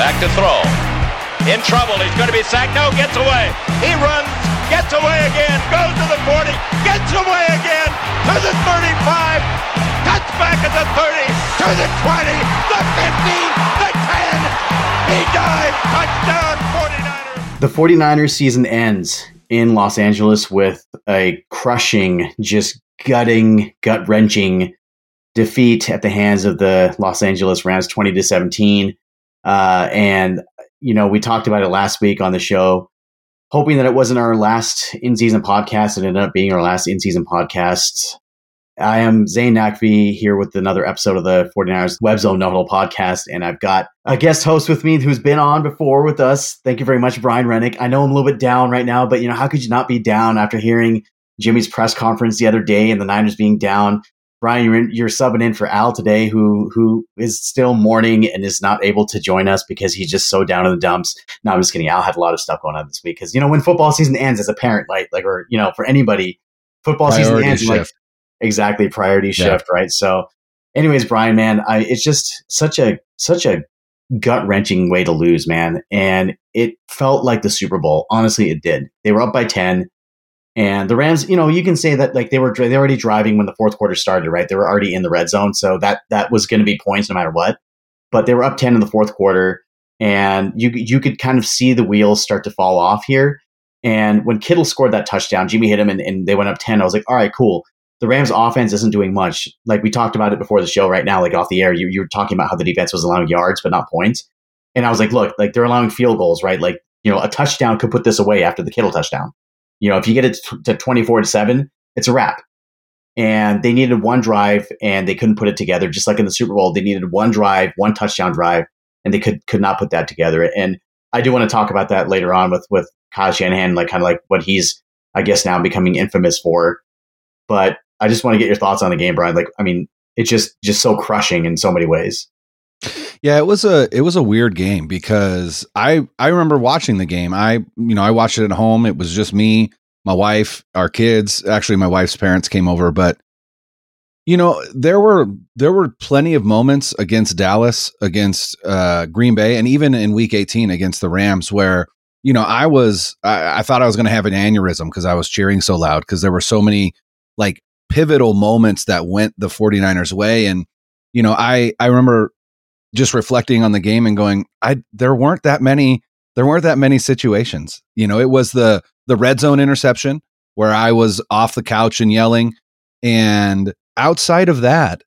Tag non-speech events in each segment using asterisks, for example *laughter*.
Back to throw. In trouble. He's going to be sacked. No, gets away. He runs, gets away again, goes to the 40, gets away again to the 35, cuts back at the 30, to the 20, the 15, the 10. He dives. Touchdown, 49ers. The 49ers season ends in Los Angeles with a crushing, just gutting, gut wrenching defeat at the hands of the Los Angeles Rams, 20 to 17. Uh, and, you know, we talked about it last week on the show, hoping that it wasn't our last in season podcast. It ended up being our last in season podcast. I am Zane Nakvi here with another episode of the 49ers Web Zone No podcast. And I've got a guest host with me who's been on before with us. Thank you very much, Brian Rennick. I know I'm a little bit down right now, but you know, how could you not be down after hearing Jimmy's press conference the other day and the Niners being down? Brian, you're, in, you're subbing in for Al today, who who is still mourning and is not able to join us because he's just so down in the dumps. No, I'm just kidding. Al had a lot of stuff going on this week because you know when football season ends, as a parent, like like or you know for anybody, football Priority season ends, shift. like exactly priority Yeah. shift, right? So, anyways, Brian, man, I it's just such a such a gut wrenching way to lose, man, and it felt like the Super Bowl. Honestly, it did. They were up by ten. And the Rams, you know, you can say that like they were they already driving when the fourth quarter started, right? They were already in the red zone, so that that was going to be points no matter what. But they were up ten in the fourth quarter, and you you could kind of see the wheels start to fall off here. And when Kittle scored that touchdown, Jimmy hit him, and, and they went up ten. I was like, all right, cool. The Rams' offense isn't doing much. Like we talked about it before the show, right now, like off the air, you you were talking about how the defense was allowing yards but not points. And I was like, look, like they're allowing field goals, right? Like you know, a touchdown could put this away after the Kittle touchdown. You know, if you get it to to 24 to 7, it's a wrap. And they needed one drive and they couldn't put it together. Just like in the Super Bowl, they needed one drive, one touchdown drive, and they could could not put that together. And I do want to talk about that later on with with Kyle Shanahan, like kind of like what he's, I guess, now becoming infamous for. But I just want to get your thoughts on the game, Brian. Like, I mean, it's just just so crushing in so many ways. Yeah, it was a it was a weird game because I I remember watching the game. I you know I watched it at home. It was just me, my wife, our kids. Actually, my wife's parents came over, but you know there were there were plenty of moments against Dallas, against uh, Green Bay, and even in Week 18 against the Rams where you know I was I, I thought I was going to have an aneurysm because I was cheering so loud because there were so many like pivotal moments that went the 49ers way and you know I I remember just reflecting on the game and going, I there weren't that many there weren't that many situations. You know, it was the the red zone interception where I was off the couch and yelling and outside of that,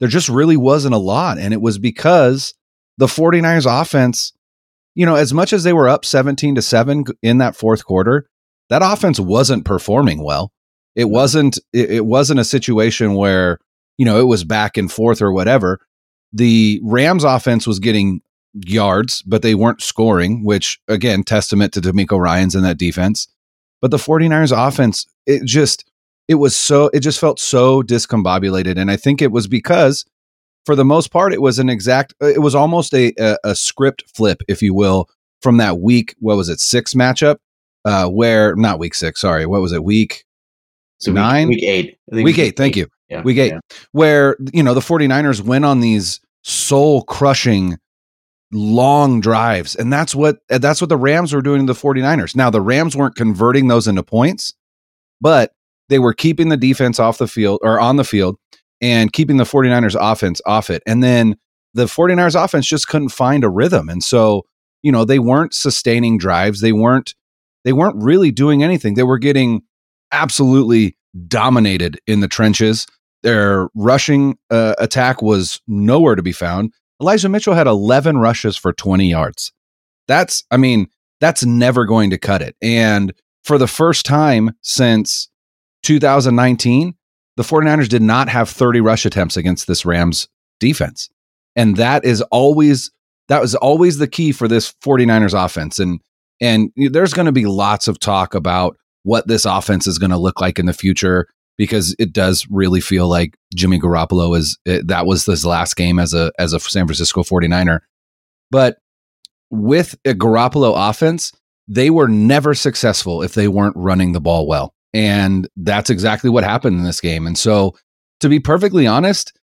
there just really wasn't a lot and it was because the 49ers offense, you know, as much as they were up 17 to 7 in that fourth quarter, that offense wasn't performing well. It wasn't it, it wasn't a situation where, you know, it was back and forth or whatever the Rams offense was getting yards, but they weren't scoring, which again, testament to DeMeco Ryans and that defense. But the 49ers offense, it just it was so it just felt so discombobulated. And I think it was because for the most part, it was an exact it was almost a a, a script flip, if you will, from that week, what was it, six matchup? Uh where not week six, sorry, what was it, week So Nine? week, eight, I think week eight, thank you Yeah, week eight, yeah. where you know the 49ers went on these soul crushing long drives and that's what that's what the Rams were doing to the 49ers. Now the Rams weren't converting those into points, but they were keeping the defense off the field or on the field and keeping the 49ers offense off it. And then the 49ers offense just couldn't find a rhythm. And so, you know, they weren't sustaining drives. They weren't they weren't really doing anything. They were getting absolutely dominated in the trenches. Their rushing uh, attack was nowhere to be found. Elijah Mitchell had 11 rushes for 20 yards. That's, I mean, that's never going to cut it. And for the first time since 2019, the 49ers did not have 30 rush attempts against this Rams defense. And that is always that was always the key for this 49ers offense and and there's going to be lots of talk about what this offense is going to look like in the future because it does really feel like Jimmy Garoppolo is it, that was his last game as a as a San Francisco 49er. But with a Garoppolo offense, they were never successful if they weren't running the ball well. And that's exactly what happened in this game. And so to be perfectly honest,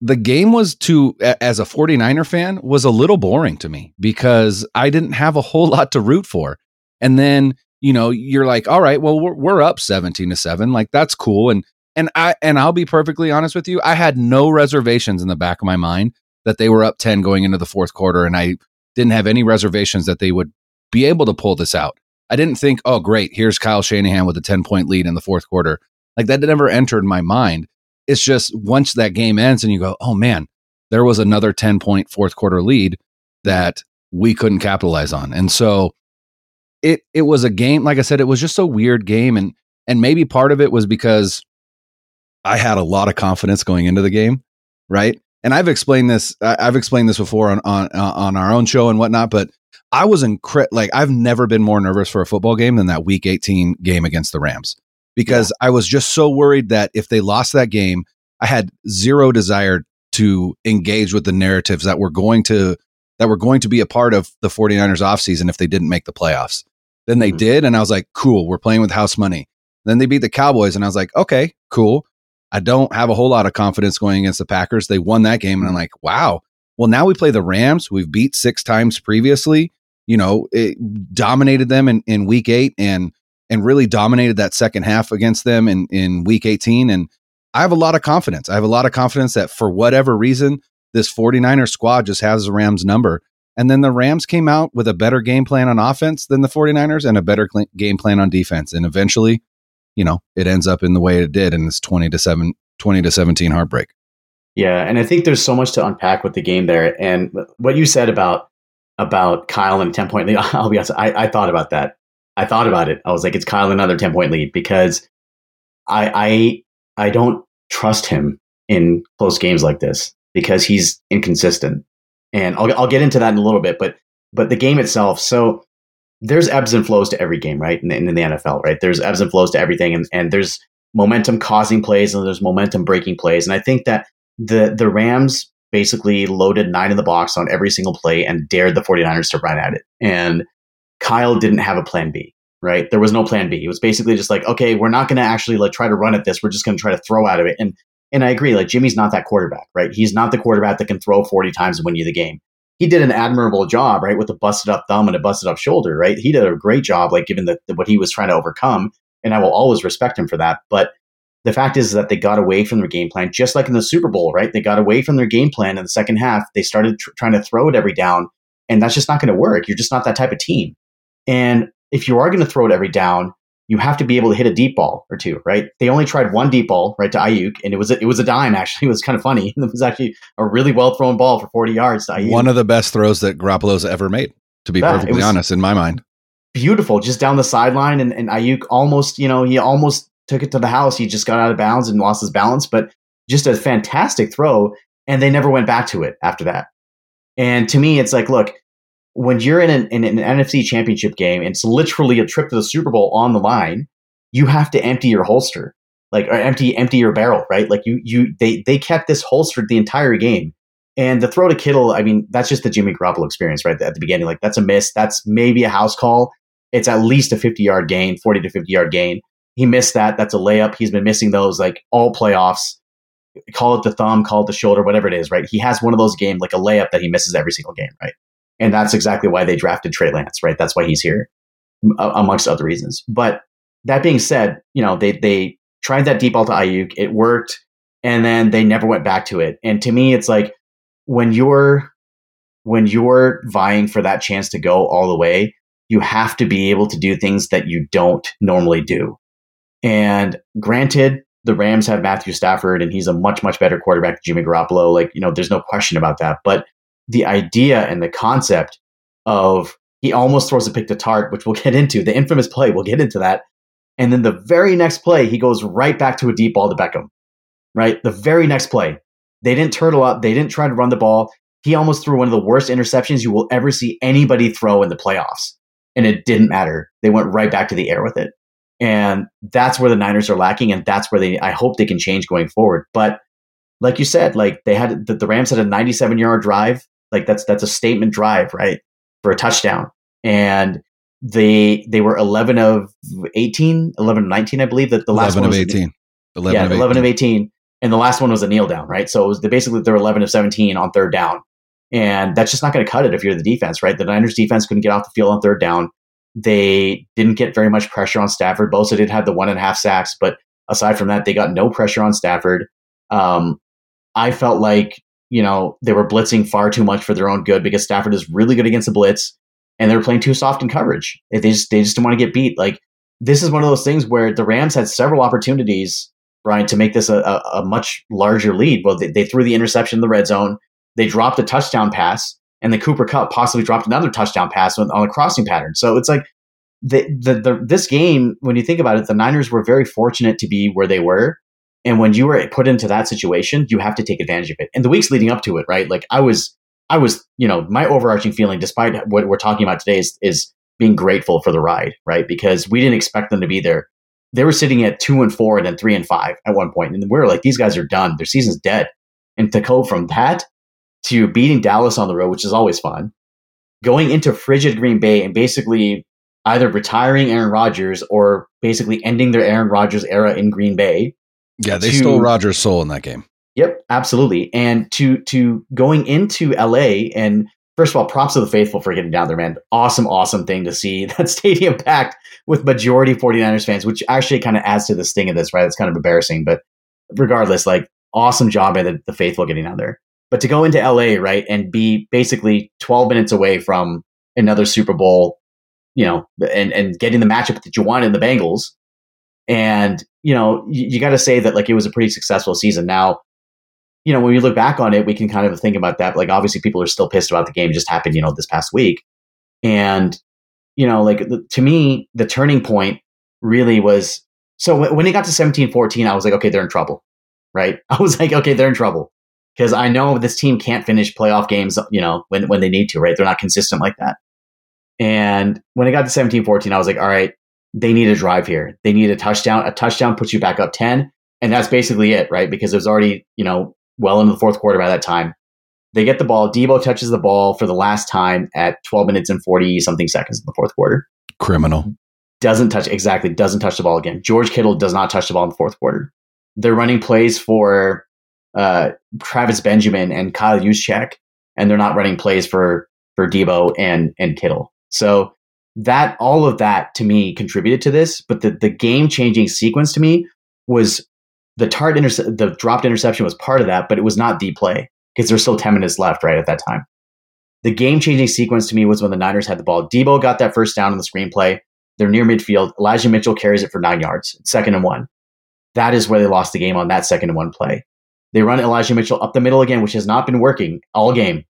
the game was to as a 49er fan was a little boring to me because I didn't have a whole lot to root for. And then, you know, you're like, all right, well, we're, we're up 17 to 7. Like that's cool. And and I and I'll be perfectly honest with you, I had no reservations in the back of my mind that they were up 10 going into the fourth quarter and I didn't have any reservations that they would be able to pull this out. I didn't think, "Oh, great, here's Kyle Shanahan with a 10-point lead in the fourth quarter." Like that never entered my mind. It's just once that game ends and you go, "Oh man, there was another 10-point fourth quarter lead that we couldn't capitalize on." And so it it was a game like I said it was just a weird game and and maybe part of it was because I had a lot of confidence going into the game, right? And I've explained this. I've explained this before on on uh, on our own show and whatnot. But I was incre- like I've never been more nervous for a football game than that Week 18 game against the Rams because yeah. I was just so worried that if they lost that game, I had zero desire to engage with the narratives that were going to that were going to be a part of the 49ers offseason if they didn't make the playoffs. Then they mm-hmm. did, and I was like, cool, we're playing with house money. Then they beat the Cowboys, and I was like, okay, cool. I don't have a whole lot of confidence going against the Packers. They won that game, and I'm like, wow. Well, now we play the Rams. We've beat six times previously. You know, it dominated them in, in week eight and and really dominated that second half against them in, in week 18. And I have a lot of confidence. I have a lot of confidence that for whatever reason, this 49er squad just has the Rams number. And then the Rams came out with a better game plan on offense than the 49ers and a better cl- game plan on defense. And eventually you know, it ends up in the way it did and it's 20 to 7 20 to 17 heartbreak. Yeah, and I think there's so much to unpack with the game there and what you said about about Kyle and 10 point lead, *laughs* I'll be honest, I, I thought about that. I thought about it. I was like, it's Kyle another 10 point lead because I I I don't trust him in close games like this because he's inconsistent. And I'll I'll get into that in a little bit, but but the game itself. So there's ebbs and flows to every game, right? In, in, the NFL, right? There's ebbs and flows to everything, and, and there's momentum causing plays and there's momentum breaking plays. And I think that the the Rams basically loaded nine in the box on every single play and dared the 49ers to run at it. And Kyle didn't have a plan B, right? There was no plan B. It was basically just like, okay, we're not going to actually like try to run at this. We're just going to try to throw out of it. And and I agree, like Jimmy's not that quarterback, right? He's not the quarterback that can throw 40 times and win you the game he did an admirable job, right, with a busted up thumb and a busted up shoulder, right? He did a great job, like given the, the, what he was trying to overcome, and I will always respect him for that. But the fact is that they got away from their game plan, just like in the Super Bowl, right? They got away from their game plan in the second half. They started tr- trying to throw it every down, and that's just not going to work. You're just not that type of team. And if you are going to throw it every down, you have to be able to hit a deep ball or two, right? They only tried one deep ball, right, to Aiyuk, and it was a, it was a dime. *laughs* Actually, it was kind of funny. *laughs* It was actually a really well thrown ball for forty yards to Aiyuk. One of the best throws that Garoppolo's ever made, to be yeah, perfectly honest, in my mind. Beautiful, just down the sideline, and, and Aiyuk almost, you know, he almost took it to the house. He just got out of bounds and lost his balance, but just a fantastic throw, and they never went back to it after that. And to me, it's like, look, when you're in an, in an NFC championship game, it's literally a trip to the Super Bowl on the line, you have to empty your holster, like or empty empty your barrel, right? Like you you they they kept this holstered the entire game. And the throw to Kittle, I mean, that's just the Jimmy Garoppolo experience, right? At the beginning, like that's a miss. That's maybe a house call. It's at least a 50 yard gain, 40 to 50 yard gain. He missed that. That's a layup. He's been missing those like all playoffs. Call it the thumb, call it the shoulder, whatever it is, right? He has one of those games, like a layup that he misses every single game, right? And that's exactly why they drafted Trey Lance, right? That's why he's here, amongst other reasons. But that being said, you know, they, they tried that deep ball to Aiyuk. It worked. And then they never went back to it. And to me, it's like when you're, when you're vying for that chance to go all the way, you have to be able to do things that you don't normally do. And granted, the Rams have Matthew Stafford and he's a much, much better quarterback than Jimmy Garoppolo. Like, you know, there's no question about that. But the idea and the concept of he almost throws a pick to Tartt, which we'll *laughs* get into. The infamous play, we'll get into that. And then the very next play, he goes right back to a deep ball to Beckham. Right? The very next play. They didn't turtle up. They didn't try to run the ball. He almost threw one of the worst interceptions you will ever see anybody throw in the playoffs. And it didn't matter. They went right back to the air with it. And that's where the Niners are lacking. And that's where they, I hope they can change going forward. But like you said, like they had the, the Rams had a 97 yard drive like that's that's a statement drive, right? For a touchdown. And they they were 11 of 18, 11 of 19, I believe that the last 11 one of 18. 11 yeah, of 11 of 18. and the last one was a kneel down, right? So it was the, basically they're 11 of 17 on third down. And that's just not going to cut it if you're the defense, right? The Niners defense couldn't get off the field on third down. They didn't get very much pressure on Stafford. Bosa did have the one and a half sacks, but aside from that, they got no pressure on Stafford. Um, I felt like, you know, they were blitzing far too much for their own good because Stafford is really good against the blitz and they were playing too soft in coverage. They just, they just didn't want to get beat. Like, this is one of those things where the Rams had several opportunities, Brian, to make this a, a, a much larger lead. Well, they, they, threw the interception in the red zone. They dropped a touchdown pass, and the Cooper Kupp possibly dropped another touchdown pass on, on a crossing pattern. So it's like the, the, the this game, when you think about it, the Niners were very fortunate to be where they were. And when you were put into that situation, you have to take advantage of it. And the weeks leading up to it, right? Like I was, I was, you know, my overarching feeling, despite what we're talking about today, is, is being grateful for the ride, right? Because we didn't expect them to be there. They were sitting at two and four and then three and five at one point, and we were like, these guys are done. Their season's dead. And to go from that to beating Dallas on the road, which is always fun, going into frigid Green Bay and basically either retiring Aaron Rodgers or basically ending their Aaron Rodgers era in Green Bay. Yeah, they to, stole Rodgers' soul in that game. Yep, absolutely. And to to going into LA and first of all, props to the faithful for getting down there, man. Awesome, awesome thing to see *laughs* that stadium packed with majority 49ers fans, which actually kind of adds to the sting of this, right? It's kind of embarrassing, but regardless, like awesome job by the, the faithful getting down there. But to go into LA, right, and be basically 12 minutes away from another Super Bowl, you know, and, and getting the matchup that you wanted in the Bengals. And, you know, you, you got to say that like it was a pretty successful season. Now, you know, when we look back on it, we can kind of think about that. Like, obviously, people are still pissed about the game just happened, you know, this past week. And, you know, like to me, the turning point really was so when it got to 17 14, I was like, okay, they're in trouble, right? *laughs* I was like, okay, they're in trouble because I know this team can't finish playoff games, you know, when, when they need to, right? They're not consistent like that. And when it got to 17 14, I was like, all right, they need a drive here. They need a touchdown. A touchdown puts you back up 10. And that's basically it, right? Because it was already, you know, well into the fourth quarter by that time. They get the ball. Deebo touches the ball for the last time at 12 minutes and 40 something seconds in the fourth quarter. Criminal. Doesn't touch, exactly, doesn't touch the ball again. George Kittle does not touch the ball in the fourth quarter. They're running plays for uh, Travis Benjamin and Kyle Juszczyk, and they're not running plays for, for Deebo and, and Kittle. So that, all of that to me contributed to this. But the, the game changing sequence to me was the Tartt interce- the dropped interception was part of that, but it was not the play because there's still 10 minutes left right at that time. The game changing sequence to me was when the Niners had the ball. Deebo got that first down on the screenplay. They're near midfield. Elijah Mitchell carries it for nine yards, second and one. That is where they lost the game on that second and one play. They run Elijah Mitchell up the middle again, which has not been working all game.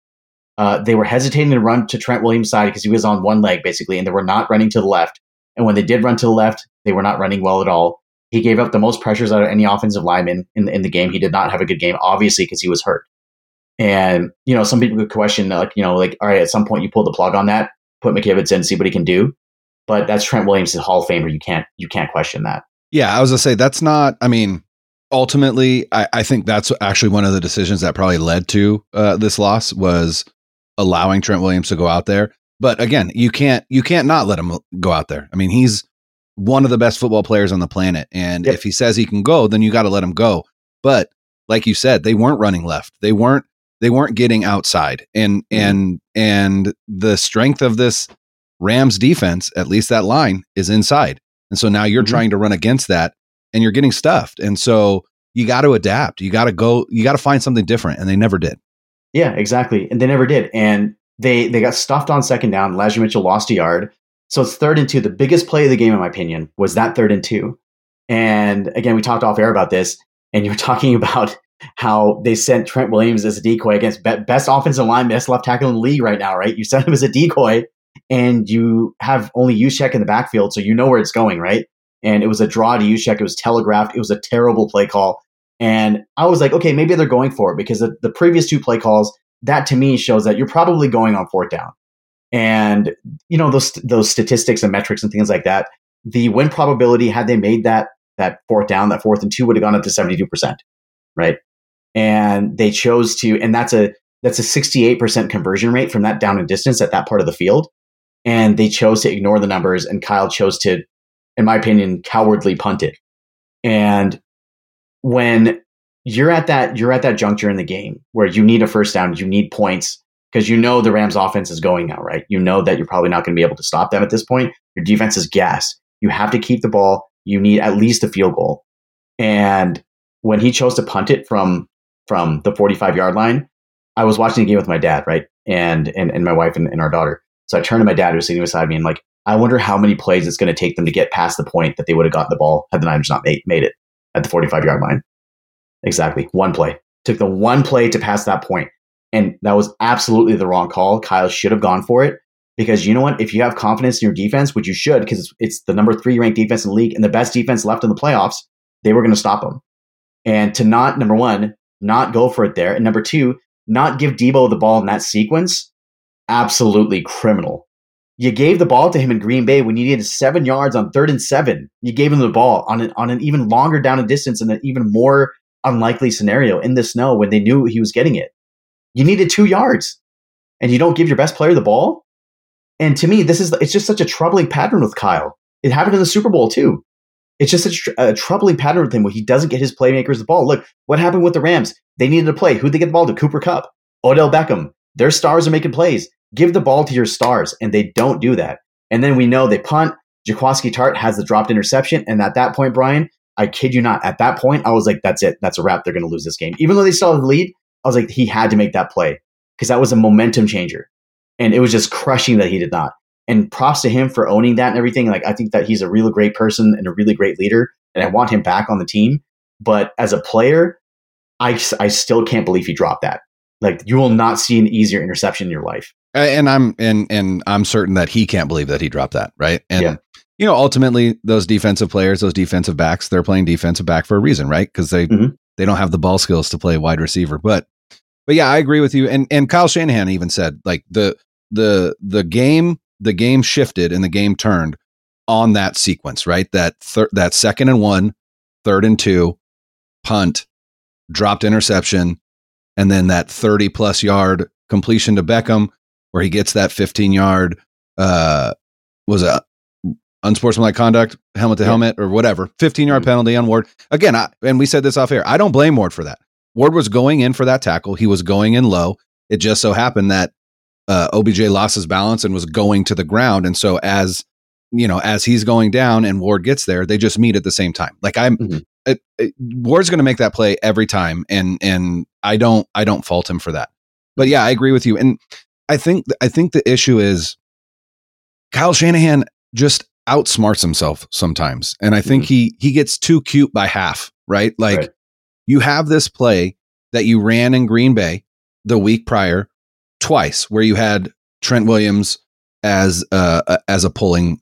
Uh, they were hesitating to run to Trent Williams' side because he was on one leg, basically, and they were not running to the left. And when they did run to the left, they were not running well at all. He gave up the most pressures out of any offensive lineman in the, in the game. He did not have a good game, obviously, because he was hurt. And, you know, some people could question, like, you know, like, all right, at some point you pull the plug on that, put McKivitz in, see what he can do. But that's Trent Williams, Hall of Famer. You can't, you can't question that. Yeah, I was gonna say that's not. I mean, ultimately, I, I think that's actually one of the decisions that probably led to uh, this loss was allowing Trent Williams to go out there. But again, you can't you can't not let him go out there. I mean, he's one of the best football players on the planet. And yep. if he says he can go, then you got to let him go. But like you said, they weren't running left. They weren't they weren't getting outside. And mm-hmm. and and the strength of this Rams defense, at least that line, is inside. And so now you're mm-hmm. trying to run against that and you're getting stuffed. And so you got to adapt. You got to go, you got to find something different. And they never did. Yeah, exactly. And they never did. And they they got stuffed on second down. Elijah Mitchell lost a yard. So it's third and two. The biggest play of the game, in my opinion, was that third and two. And again, we talked off air about this, and you were *laughs* talking about how they sent Trent Williams as a decoy against best offensive line, best left tackle in the league right now, right? You sent him as a decoy, and you have only Juszczyk in the backfield, so you know where it's going, right? And it was a draw to Juszczyk. It was telegraphed. It was a terrible play call. And I was like, okay, maybe they're going for it because the, the previous two play calls, that to me shows that you're probably going on fourth down. And you know those those statistics and metrics and things like that the win probability had they made that that fourth down that fourth and two would have gone up to 72% right? And they chose to and that's a that's a 68% conversion rate from that down and distance at that part of the field. And they chose to ignore the numbers and kyle chose to in my opinion cowardly punt it. And when you're at that you're at that juncture in the game where you need a first down, you need points because you know the Rams offense is going now, right? You know that you're probably not going to be able to stop them at this point. Your defense is gassed. You have to keep the ball. You need at least a field goal. And when he chose to punt it from from the 45 yard line, I was watching the game with my dad, right? And and, and my wife and, and our daughter. So I turned to my dad who was sitting beside me and like, I wonder how many plays it's going to take them to get past the point that they would have gotten the ball had the Niners not made, made it at the 45 yard line. Exactly. One play. Took the one play to pass that point. And that was absolutely the wrong call. Kyle should have gone for it because you know what? If you have confidence in your defense, which you should, because it's, it's, the number three ranked defense in the league and the best defense left in the playoffs, they were going to stop them. And to not, number one, not go for it there. And number two, not give Deebo the ball in that sequence, absolutely criminal. You gave the ball to him in Green Bay when you needed seven yards on third and seven. You gave him the ball on an, on an even longer down a distance and an even more unlikely scenario in the snow when they knew he was getting it. You needed two yards and you don't give your best player the ball. And to me, this is it's just such a troubling pattern with Kyle. It happened in the Super Bowl too. It's just tr- a, troubling pattern with him where he doesn't get his playmakers the ball. Look, what happened with the Rams? They needed to play. Who'd they get the ball to? Cooper Kupp, Odell Beckham. Their stars are making plays. Give the ball to your stars, and they don't do that. And then we know they punt. Jaquiski Tartt has the dropped interception, and at that point, Brian, I kid you not, at that point, I was like, "That's it. That's a wrap. They're going to lose this game." Even though they still have the lead, I was like, he had to make that play because that was a momentum changer, and it was just crushing that he did not. And props to him for owning that and everything. Like I think that he's a really great person and a really great leader, and I want him back on the team. But as a player, I I still can't believe he dropped that. Like you will not see an easier interception in your life. And I'm and and I'm certain that he can't believe that he dropped that, right? And yeah. you know, ultimately those defensive players, those defensive backs, they're playing defensive back for a reason, right? Because they mm-hmm. they don't have the ball skills to play wide receiver. But but yeah, I agree with you. And and Kyle Shanahan even said like the the the game the game shifted and the game turned on that sequence, right? That thir- that second and one, third and two, punt, dropped interception, and then that 30 plus yard completion to Beckham where he gets that 15 yard uh was a unsportsmanlike conduct, helmet to yeah. helmet or whatever, 15 yard mm-hmm. penalty on Ward. Again, I, and we said this off air. I don't blame Ward for that. Ward was going in for that tackle. He was going in low. It just so happened that uh, OBJ lost his balance and was going to the ground. And so as you know, as he's going down and Ward gets there, they just meet at the same time. Like I'm, mm-hmm. it, it, Ward's going to make that play every time, and and I don't I don't fault him for that. But yeah, I agree with you, and I think I think the issue is Kyle Shanahan just outsmarts himself sometimes, and I think mm-hmm. he he gets too cute by half. Right, like right. you have this play that you ran in Green Bay the week prior twice, where you had Trent Williams as uh, as a pulling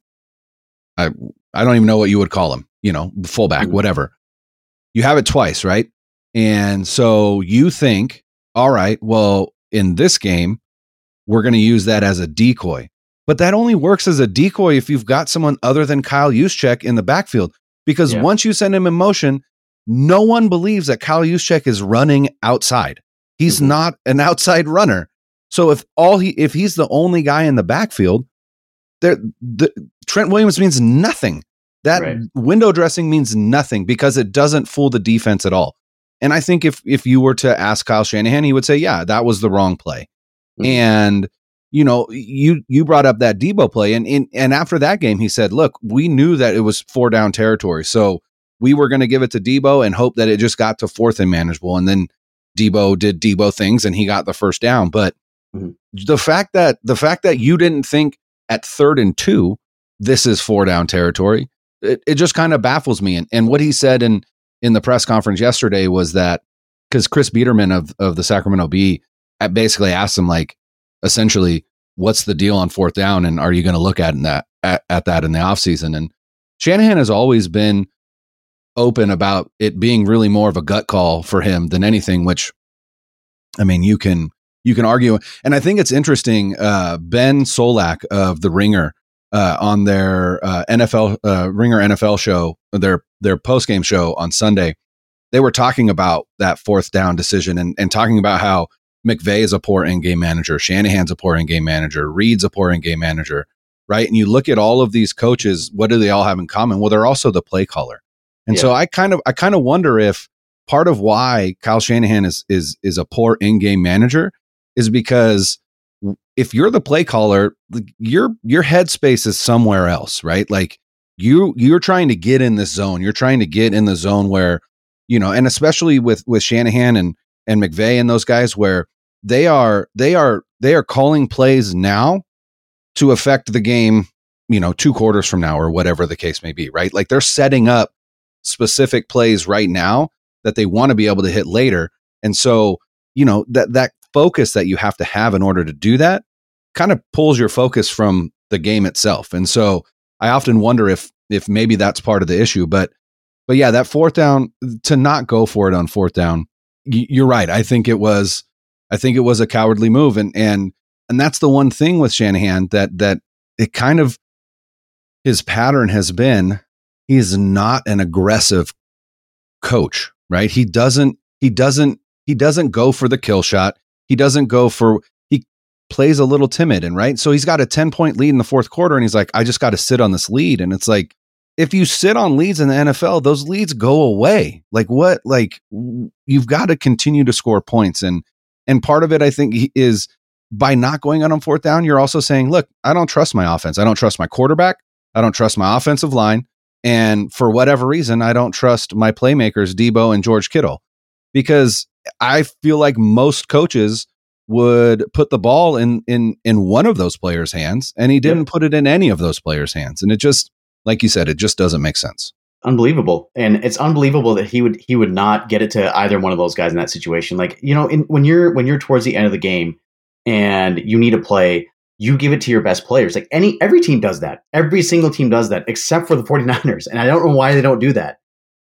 I I don't even know what you would call him, you know, fullback, mm-hmm. whatever. You have it twice, right? And so you think, all right, well, in this game, we're going to use that as a decoy. But that only works as a decoy if you've got someone other than Kyle Juszczyk in the backfield. Because yeah. once you send him in motion, no one believes that Kyle Juszczyk is running outside. He's mm-hmm. not an outside runner. So if all he if he's the only guy in the backfield, there the Trent Williams means nothing. That right. window dressing means nothing because it doesn't fool the defense at all. And I think if if you were to ask Kyle Shanahan, he would say, "Yeah, that was the wrong play." Mm-hmm. And you know, you you brought up that Deebo play, and in, and after that game, he said, "Look, we knew that it was four down territory, so we were going to give it to Deebo and hope that it just got to fourth and manageable." And then Deebo did Deebo things, and he got the first down. But mm-hmm. the fact that the fact that you didn't think at third and two, this is four down territory. It, it just kind of baffles me. And, and what he said in, in the press conference yesterday was that because Chris Biderman of, of the Sacramento Bee basically asked him, like, essentially, what's the deal on fourth down? And are you going to look at, that, at, at that in the offseason? And Shanahan has always been open about it being really more of a gut call for him than anything, which, I mean, you can you can argue. And I think it's interesting. Uh, ben Solak of the Ringer uh, on their uh, NFL uh, Ringer NFL show, their their post game show on Sunday, they were talking about that fourth down decision and, and talking about how McVay is a poor in game manager, Shanahan's a poor in game manager, Reid's a poor in game manager, right? And you look at all of these coaches, what do they all have in common? Well, they're also the play caller. And yeah. so I kind of I kind of wonder if part of why Kyle Shanahan is is is a poor in-game manager is because if you're the play caller, your your headspace is somewhere else, right? Like you you're trying to get in this zone. You're trying to get in the zone where, you know, and especially with with Shanahan and and McVay and those guys where they are they are they are calling plays now to affect the game, you know, two quarters from now or whatever the case may be, right? Like they're setting up specific plays right now that they want to be able to hit later. And so, you know, that that focus that you have to have in order to do that kind of pulls your focus from the game itself. And so I often wonder if if maybe that's part of the issue, but but yeah, that fourth down to not go for it on fourth down, you're right. I think it was I think it was a cowardly move and and and that's the one thing with Shanahan that that it kind of his pattern has been he's not an aggressive coach, right? He doesn't he doesn't he doesn't go for the kill shot. He doesn't go for he plays a little timid and right. So he's got a 10 point lead in the fourth quarter and he's like, I just got to sit on this lead. And it's like, if you sit on leads in the NFL, those leads go away. Like what? Like you've got to continue to score points. And and part of it, I think, is by not going on on fourth down, you're also saying, look, I don't trust my offense. I don't trust my quarterback. I don't trust my offensive line. And for whatever reason, I don't trust my playmakers, Deebo and George Kittle, because I feel like most coaches would put the ball in in in one of those players' hands, and he didn't yep. put it in any of those players' hands. And it just, like you said, it just doesn't make sense. Unbelievable, and it's unbelievable that he would he would not get it to either one of those guys in that situation. Like you know, in, when you're when you're towards the end of the game and you need to play, you give it to your best players. Like any every team does that. Every single team does that except for the *laughs* 49ers. And I don't know why they don't do that.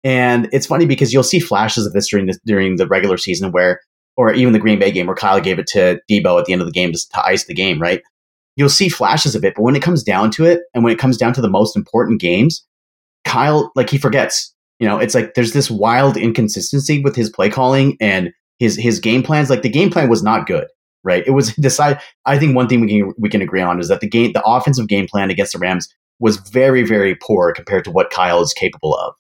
And it's funny because you'll see flashes of this during the during the regular season where or even the Green Bay game where Kyle gave it to Deebo at the end of the game to ice the game, right? You'll see flashes of it, but when it comes down to it and when it comes down to the most important games, Kyle like he forgets. You know, it's like there's this wild inconsistency with his play calling and his his game plans. Like the game plan was not good right? It was *laughs* decided. I think one thing we can we can agree on is that the game, the offensive game plan against the Rams was very very poor compared to what Kyle is capable of,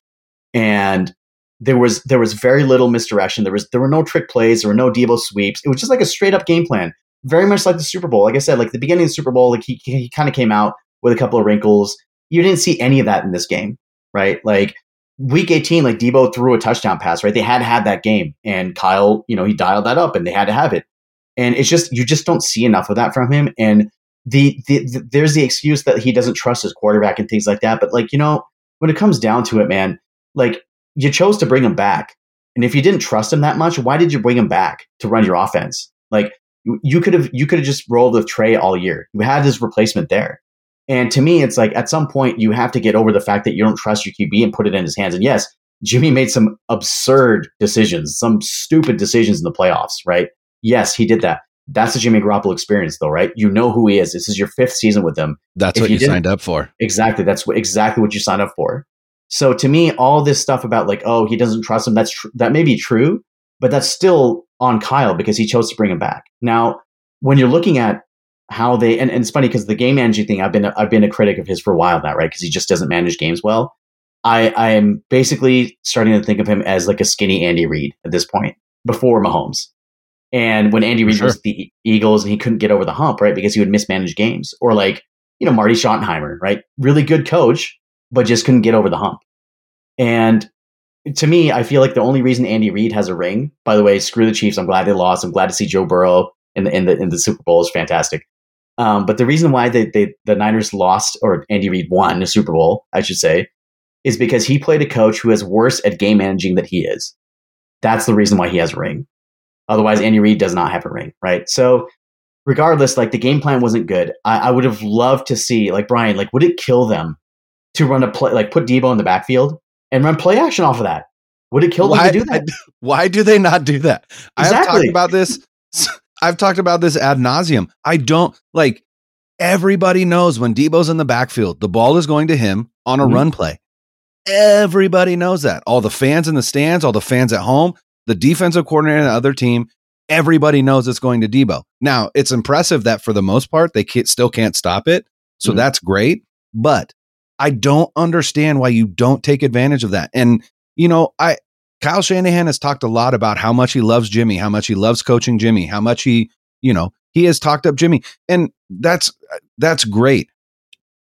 and there was there was very little misdirection. There was there were no trick plays. There were no Deebo sweeps. It was just like a straight up game plan, very much like the Super Bowl. Like I said, like the beginning of the Super Bowl, like he he kind of came out with a couple of wrinkles. You didn't see any of that in this game, right? Like week 18, like Deebo threw a touchdown pass, right? They had had that game and Kyle, you know, he dialed that up and they had to have it. And it's just you just don't see enough of that from him. And the, the, the there's the excuse that he doesn't trust his quarterback and things like that. But like you know, when it comes down to it, man, like you chose to bring him back. And if you didn't trust him that much, why did you bring him back to run your offense? Like you could have you could have just rolled with Trey all year. You had his replacement there. And to me, it's like at some point you have to get over the fact that you don't trust your QB and put it in his hands. And yes, Jimmy made some absurd decisions, some stupid decisions in the playoffs, right? Yes, he did that. That's the Jimmy Garoppolo experience, though, right? You know who he is. This is your fifth season with him. That's if what you, you signed up for. Exactly. That's what, exactly what you signed up for. So to me, all this stuff about like, oh, he doesn't trust him. That's tr- that may be true, but that's still on Kyle because he chose to bring him back. Now, when you're looking at how they and, and it's funny because the game managing thing, I've been a, I've been a critic of his for a while now, right? Because he just doesn't manage games well. I I am basically starting to think of him as like a skinny Andy Reid at this point before Mahomes. And when Andy Reid sure. was the Eagles and he couldn't get over the hump, right, because he would mismanage games, or like you know Marty Schottenheimer, right, really good coach, but just couldn't get over the hump. And to me, I feel like the only reason Andy Reid has a ring, by the way, screw the Chiefs. I'm glad they lost. I'm glad to see Joe Burrow in the in the in the Super Bowl is fantastic. Um, but the reason why they, they the Niners lost or Andy Reid won the Super Bowl, I should say, is because he played a coach who is worse at game managing than he is. That's the reason why he has a ring. Otherwise, Andy Reid does not have a ring, right? So, regardless, like the game plan wasn't good. I, I would have loved to see, like Brian, like would it kill them to run a play, like put Deebo in the backfield and run play action off of that? Would it kill them why, to do that? Why do they not do that? Exactly. I've talked about this. *laughs* I've talked about this ad nauseum. I don't like. Everybody knows when Deebo's in the backfield, the ball is going to him on a mm-hmm. run play. Everybody knows that. All the fans in the stands, all the fans at home, the defensive coordinator and the other team, everybody knows it's going to Deebo. Now, it's impressive that for the most part, they can't, still can't stop it. So mm-hmm. that's great. But I don't understand why you don't take advantage of that. And, you know, I, Kyle Shanahan has talked a lot about how much he loves Jimmy, how much he loves coaching Jimmy, how much he, you know, he has talked up Jimmy, and that's that's great.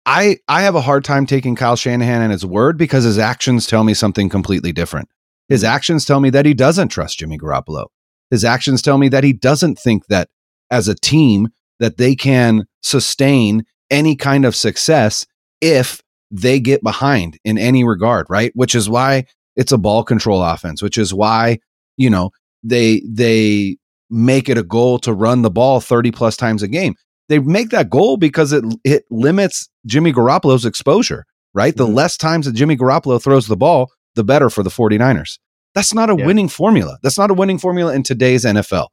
I I have a hard time taking Kyle Shanahan and his word because his actions tell me something completely different. His hmm. actions tell me that he doesn't trust Jimmy Garoppolo. His actions tell me that he doesn't think that as a team that they can sustain any kind of success if they get behind in any regard, right? Which is why it's a ball control offense, which is why, you know, they they make it a goal to run the ball 30 plus times a game. They make that goal because it it limits Jimmy Garoppolo's exposure, right? Mm-hmm. The less times that Jimmy Garoppolo throws the ball, the better for the 49ers. That's not a yeah. winning formula. That's not a winning formula in today's NFL.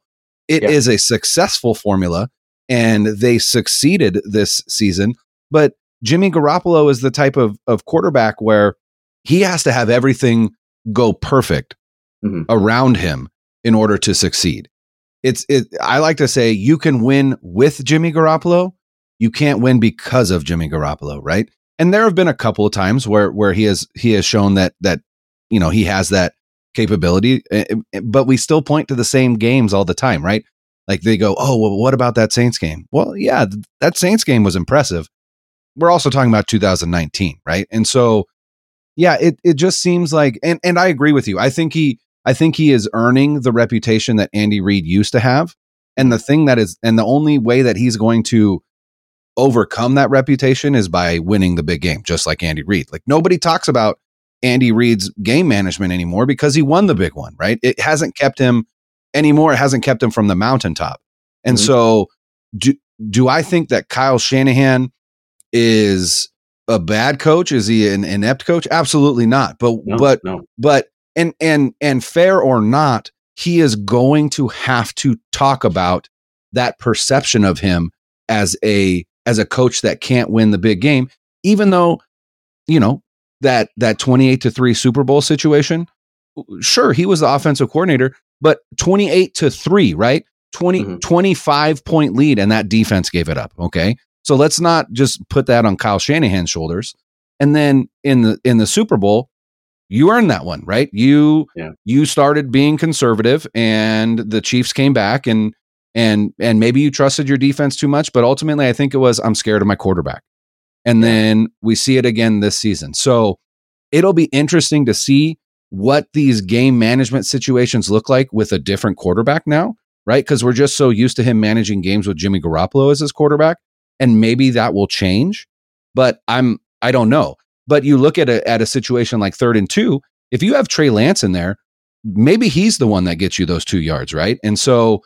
It yeah. is a successful formula and they succeeded this season, but Jimmy Garoppolo is the type of of quarterback where he has to have everything go perfect mm-hmm. around him in order to succeed. It's it I like to say you can win with Jimmy Garoppolo, you can't win because of Jimmy Garoppolo, right? And there have been a couple of times where where he has he has shown that that you know, he has that capability, eh, eh, but we still point to the same games all the time, right? Like they go, "Oh, well what about that Saints game?" Well, yeah, that Saints game was impressive. We're also talking about 2019, right? And so yeah, it it just seems like and and I agree with you. I think he I think he is earning the reputation that Andy Reid used to have. And the thing that is and the only way that he's going to overcome that reputation is by winning the big game, just like Andy Reid. Like nobody talks about Andy Reid's game management anymore because he won the big one, right? It hasn't kept him anymore. It hasn't kept him from the mountaintop. And mm-hmm. so do do I think that Kyle Shanahan is a bad coach? Is he an inept coach? Absolutely not. But no, but no. but and and and fair or not, he is going to have to talk about that perception of him as a as a coach that can't win the big game, even though you know that that 28 to 3 Super Bowl situation. Sure, he was the offensive coordinator, but 28 to 3, right? 20 mm-hmm. 25 point lead and that defense gave it up, okay? So let's not just put that on Kyle Shanahan's shoulders. And then in the in the Super Bowl, you earned that one, right? You yeah. you started being conservative and the Chiefs came back and and and maybe you trusted your defense too much, but ultimately I think it was I'm scared of my quarterback. And then we see it again this season. So it'll be interesting to see what these game management situations look like with a different quarterback now, right? Because we're just so used to him managing games with Jimmy Garoppolo as his quarterback and maybe that will change. But I'm I don't know. But you look at a at a situation like third and two, if you have Trey Lance in there, maybe he's the one that gets you those two yards, right? And so,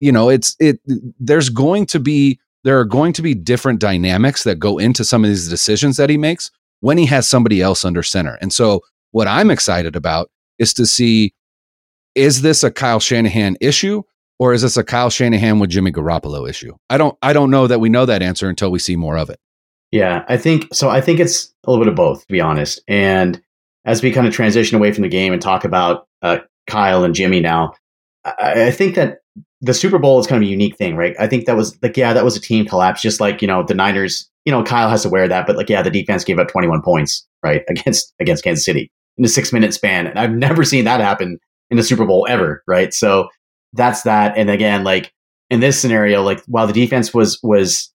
you know, it's it there's going to be there are going to be different dynamics that go into some of these decisions that he makes when he has somebody else under center. And so what I'm excited about is to see is this a Kyle Shanahan issue or is this a Kyle Shanahan with Jimmy Garoppolo issue? I don't I don't know that we know that answer until we see more of it. Yeah, I think so. I think it's a little bit of both, to be honest. And as we kind of transition away from the game and talk about uh, Kyle and Jimmy now, I, I, think that the Super Bowl is kind of a unique thing, right? I think that was like, yeah, that was a team collapse, just like you know the Niners. You know, Kyle has to wear that, but like, yeah, the defense gave up 21 points, right, *laughs* against against Kansas City in a six minute span, and I've never seen that happen in the Super Bowl ever, right? So that's that. And again, like in this scenario, like while the defense was was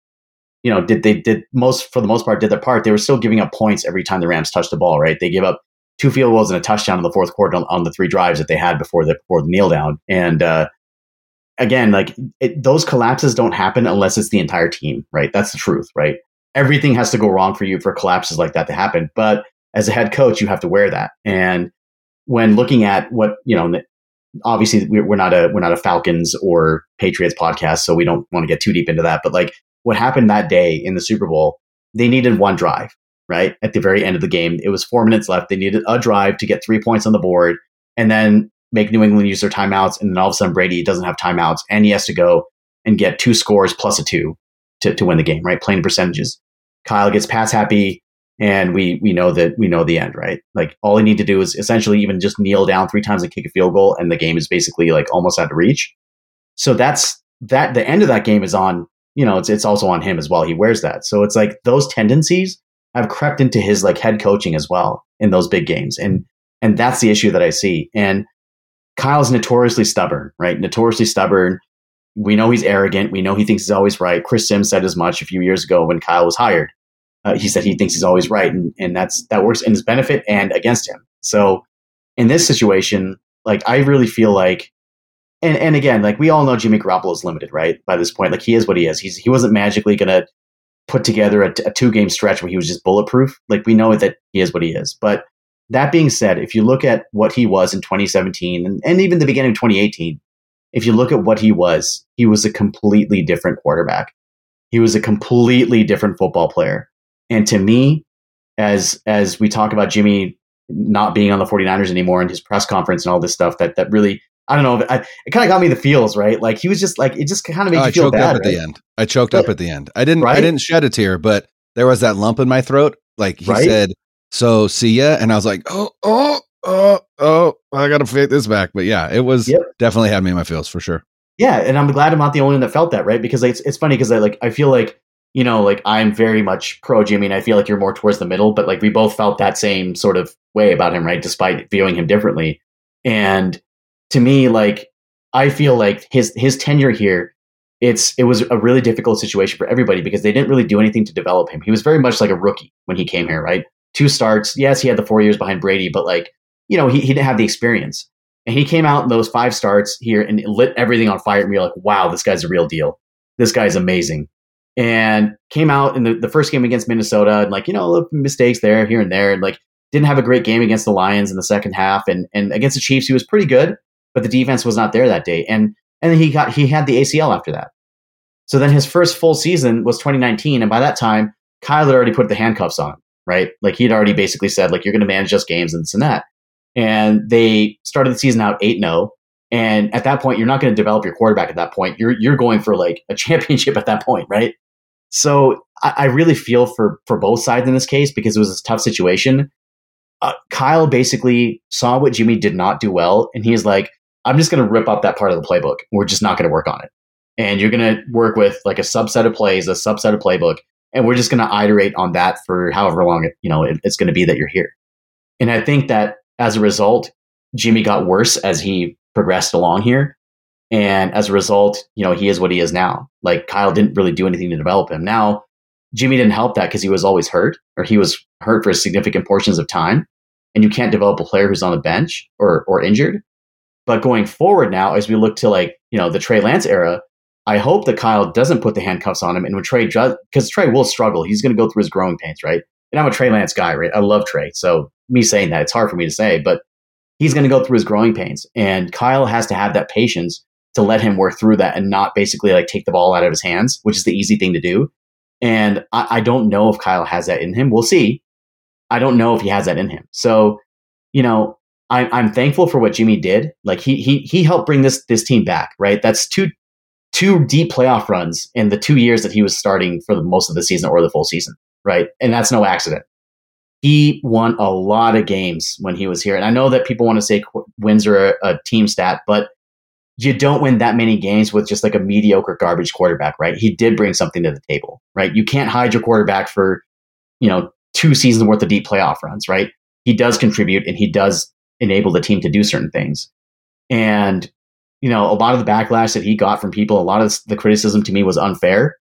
you know did they did most for the most part did their part, they were still giving up points every time the Rams touched the ball. Right? They gave up two field goals and a touchdown in the fourth quarter on, on the three drives that they had before the before the kneel down. And uh, again, like it, those collapses don't happen unless it's the entire team. Right? That's the truth. Right? Everything has to go wrong for you for collapses like that to happen. But as a head coach, you have to wear that. And when looking at what you know obviously we're not a we're not a Falcons or Patriots podcast, so we don't want to get too deep into that. But like what happened that day in the Super Bowl, they needed one drive, right? At the very end of the game, it was four minutes left. They needed a drive to get three points on the board, and then make New England use their timeouts. And then all of a sudden, Brady doesn't have timeouts, and he has to go and get two scores plus a two to to win the game, right? Playing percentages. Kyle gets pass happy and we we know that we know the end, right? Like all they need to do is essentially even just kneel down three times and kick a field goal, and the game is basically like almost out of reach. So that's that. The end of that game is on. You know, it's it's also on him as well. He wears that, so it's like those tendencies have crept into his like head coaching as well in those big games, and And that's the issue that I see. And Kyle's notoriously stubborn, right? Notoriously stubborn. We know he's arrogant. We know he thinks he's always right. Chris Sims said as much a few years ago when Kyle was hired. Uh, he said he thinks he's always right, and, and that's that works in his benefit and against him. So in this situation, like I really feel like, and and again, like we all know Jimmy Garoppolo is limited, right? By this point, like he is what he is. He's he wasn't magically gonna put together a, a two game stretch where he was just bulletproof. Like we know that he is what he is. But that being said, if you look at what he was in 2017 and, and even the beginning of 2018, if you look at what he was, he was a completely different quarterback. He was a completely different football player. And to me, as as we talk about Jimmy not being on the 49ers anymore and his press conference and all this stuff, that that really I don't know. I, it kind of got me the feels, right? Like he was just like it just kind of made oh, you feel choked bad up at right? the end. I choked but, up at the end. I didn't. Right? I didn't shed a tear, but there was that lump in my throat. Like he right? said, "So see ya," and I was like, "Oh, oh, oh, oh, I got to fake this back." But yeah, it was yep. definitely had me in my feels for sure. Yeah, and I'm glad I'm not the only one that felt that, right? Because it's it's funny because I like I feel like you know like I'm very much pro Jimmy, and I feel like you're more towards the middle, but like we both felt that same sort of way about him, right? Despite viewing him differently, and to me, like I feel like his his tenure here, it's it was a really difficult situation for everybody because they didn't really do anything to develop him. He was very much like a rookie when he came here, right? Two starts. Yes, he had the four years behind Brady, but like you know, he, he didn't have the experience. And he came out in those five starts here and lit everything on fire. And we were like, wow, this guy's a real deal. This guy's amazing. And came out in the, the first game against Minnesota and like, you know, mistakes there, here and there. And like didn't have a great game against the Lions in the second half. And and against the Chiefs, he was pretty good but the defense was not there that day. And and then he got he had the ACL after that. So then his first full season was 2019, and by that time, Kyle had already put the handcuffs on right? Like he'd already basically said, like, you're going to manage just games and this and that. And they started the season out 8 0. And at that point, you're not going to develop your quarterback at that point. You're you're going for like a *laughs* championship at that point, right? So I, I really feel for for both sides in this case because it was a tough situation. Uh, Kyle basically saw what Jimmy did not do well, and he's like, I'm just going to rip up that part of the playbook. We're just not going to work on it. And you're going to work with like a subset of plays, a subset of playbook, and we're just going to iterate on that for however long it, you know it, it's going to be that you're here. And I think that as a result, Jimmy got worse as he progressed along here. And as a result, you know, he is what he is now. Like Kyle didn't really do anything to develop him. Now, Jimmy didn't help that because he was always hurt or he was hurt for significant portions of time. And you can't develop a player who's on the bench or, or injured. But going forward now, as we look to like, you know, the Trey Lance era, I hope that Kyle doesn't put the handcuffs on him. And when Trey because Trey will struggle, he's going to go through his growing pains, right? And I'm a Trey Lance guy, right? I love Trey. So me saying that, it's hard for me to say, but he's going to go through his growing pains. And Kyle has to have that patience to let him work through that and not basically like take the ball out of his hands, which is the easy thing to do. And I, I don't know if Kyle has that in him. We'll see. I don't know if he has that in him. So, you know, I'm I'm thankful for what Jimmy did. Like he he he helped bring this this team back, right? That's two two deep playoff runs in the two years that he was starting for the most of the season or the full season, right? And that's no accident. He won a lot of games when he was here, and I know that people want to say wins are a, a team stat, but you don't win that many games with just like a mediocre garbage quarterback, right? He did bring something to the table, right? You can't hide your quarterback for, you know, two seasons worth of deep playoff runs, right? He does contribute and he does enable the team to do certain things. And, you know, a lot of the backlash that he got from people, a lot of the criticism to me was unfair.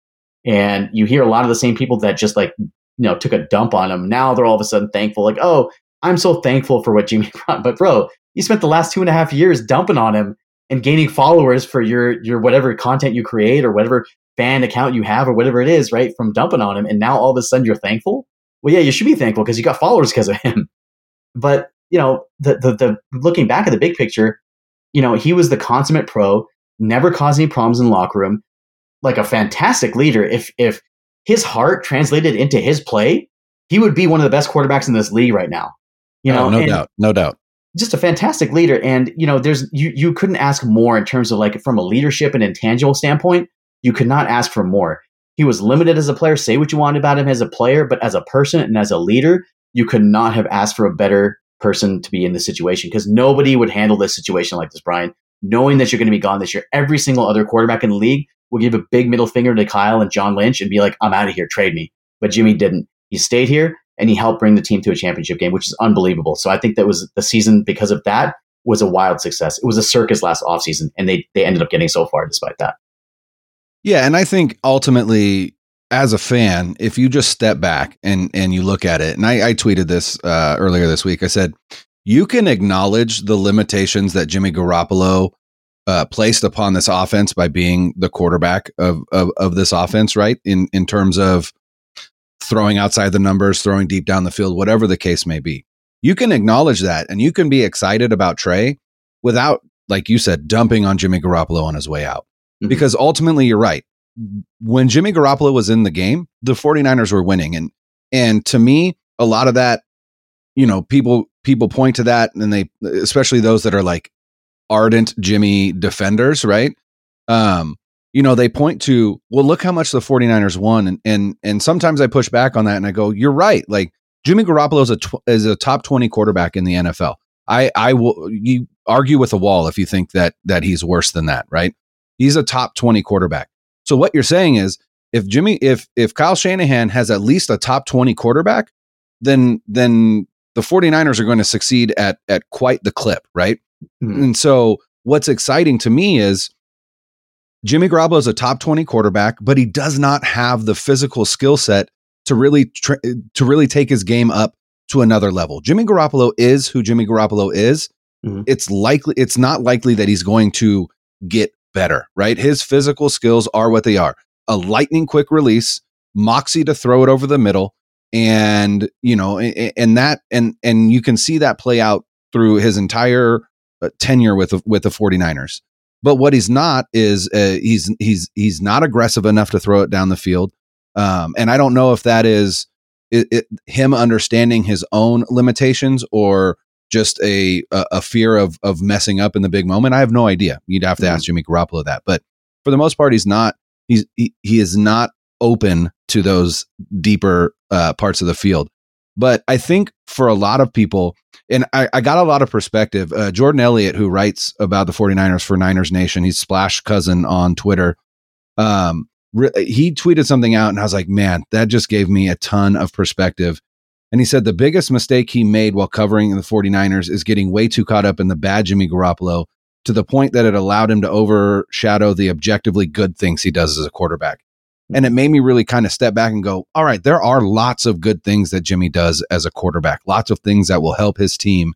And you hear a lot of the same people that just like, you know, took a dump on him. Now they're all of a sudden thankful, like, oh, I'm so thankful for what Jimmy *laughs* brought. But bro, you spent the last two and a half years dumping on him and gaining followers for your your whatever content you create or whatever fan account you have or whatever it is, right? From dumping on him. And now all of a sudden you're thankful. Well, yeah, you should be thankful because you got followers because of him. *laughs* But you know, the, the, the looking back at the big picture, you know, he was the consummate pro, never caused any problems in the locker room, like a fantastic leader. If if his heart translated into his play, he would be one of the best quarterbacks in this league right now. You oh, know, oh, no doubt, no doubt. Just a fantastic leader, and you know, there's you you couldn't ask more in terms of like from a leadership and intangible standpoint. You could not ask for more. He was limited as a player. Say what you want about him as a player, but as a person and as a leader, you could not have asked for a better person to be in this situation because nobody would handle this situation like this, Brian. Knowing that you're going to be gone this year, every single other quarterback in the league will give a big middle finger to Kyle and John Lynch and be like, I'm out of here, trade me. But Jimmy didn't. He stayed here. And he helped bring the team to a championship game, which is unbelievable. So I think that was the season because of that was a wild success. It was a circus last offseason, and they they ended up getting so far despite that. Yeah, and I think ultimately, as a fan, if you just step back and and you look at it, and I, I tweeted this uh, earlier this week, I said you can acknowledge the limitations that Jimmy Garoppolo uh, placed upon this offense by being the quarterback of, of of this offense, right? In in terms of throwing outside the numbers, throwing deep down the field, whatever the case may be. You can acknowledge that, and you can be excited about Trey without, like you said, dumping on Jimmy Garoppolo on his way out. Mm-hmm. Because ultimately, you're right. When Jimmy Garoppolo was in the game, the 49ers were winning, and and to me, a lot of that, you know, people people point to that, and they, especially those that are like ardent Jimmy defenders, right? Um, you know, they point to, well, look how much the 49ers won. And, and, and sometimes I push back on that and I go, you're right. Like Jimmy Garoppolo is a, tw- is a top 20 quarterback in the NFL. I, I will, you argue with a wall if you think that, that he's worse than that, right? He's a top 20 quarterback. So what you're saying is if Jimmy, if, if Kyle Shanahan has at least a top 20 quarterback, then, then the 49ers are going to succeed at, at quite the clip, right? Mm-hmm. And so what's exciting to me is Jimmy Garoppolo is a top 20 quarterback, but he does not have the physical skill set to really tra- to really take his game up to another level. Jimmy Garoppolo is who Jimmy Garoppolo is. Mm-hmm. It's likely it's not likely that he's going to get better, right? His physical skills are what they are. A lightning quick release, moxie to throw it over the middle and, you know, and that and and you can see that play out through his entire uh, tenure with with the 49ers. But what he's not is uh, he's he's he's not aggressive enough to throw it down the field. Um, and I don't know if that is it, it, him understanding his own limitations or just a, a, a fear of of messing up in the big moment. I have no idea. You'd have to mm-hmm. ask Jimmy Garoppolo that. But for the most part, he's not. He's he, he is not open to those deeper uh, parts of the field. But I think for a lot of people, and I, I got a lot of perspective. Uh, Jordan Elliott, who writes about the 49ers for Niners Nation, he's Splash Cousin on Twitter. Um, re- he tweeted something out, and I was like, man, that just gave me a ton of perspective. And he said the biggest mistake he made while covering the 49ers is getting way too caught up in the bad Jimmy Garoppolo to the point that it allowed him to overshadow the objectively good things he does as a quarterback. And it made me really kind of step back and go, all right, there are lots of good things that Jimmy does as a quarterback, lots of things that will help his team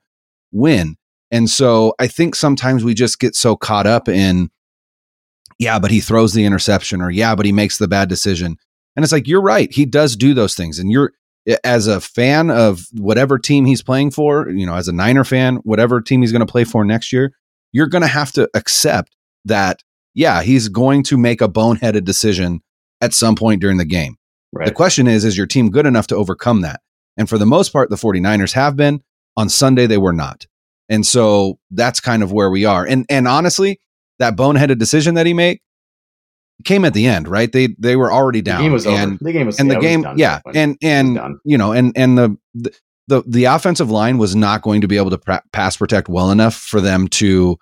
win. And so I think sometimes we just get so caught up in, yeah, but he throws the interception or yeah, but he makes the bad decision. And it's like, you're right. He does do those things. And you're, as a fan of whatever team he's playing for, you know, as a Niner fan, whatever team he's going to play for next year, you're going to have to accept that, yeah, he's going to make a boneheaded decision at some point during the game. Right. The question is, is your team good enough to overcome that? And for the most part, the 49ers have been. On Sunday, they were not. And so that's kind of where we are. And and honestly, that boneheaded decision that he made came at the end, right? They they were already down. The game was and, over. The game was and the game, yeah, and and you know, and and the, the the the offensive line was not going to be able to pass protect well enough for them to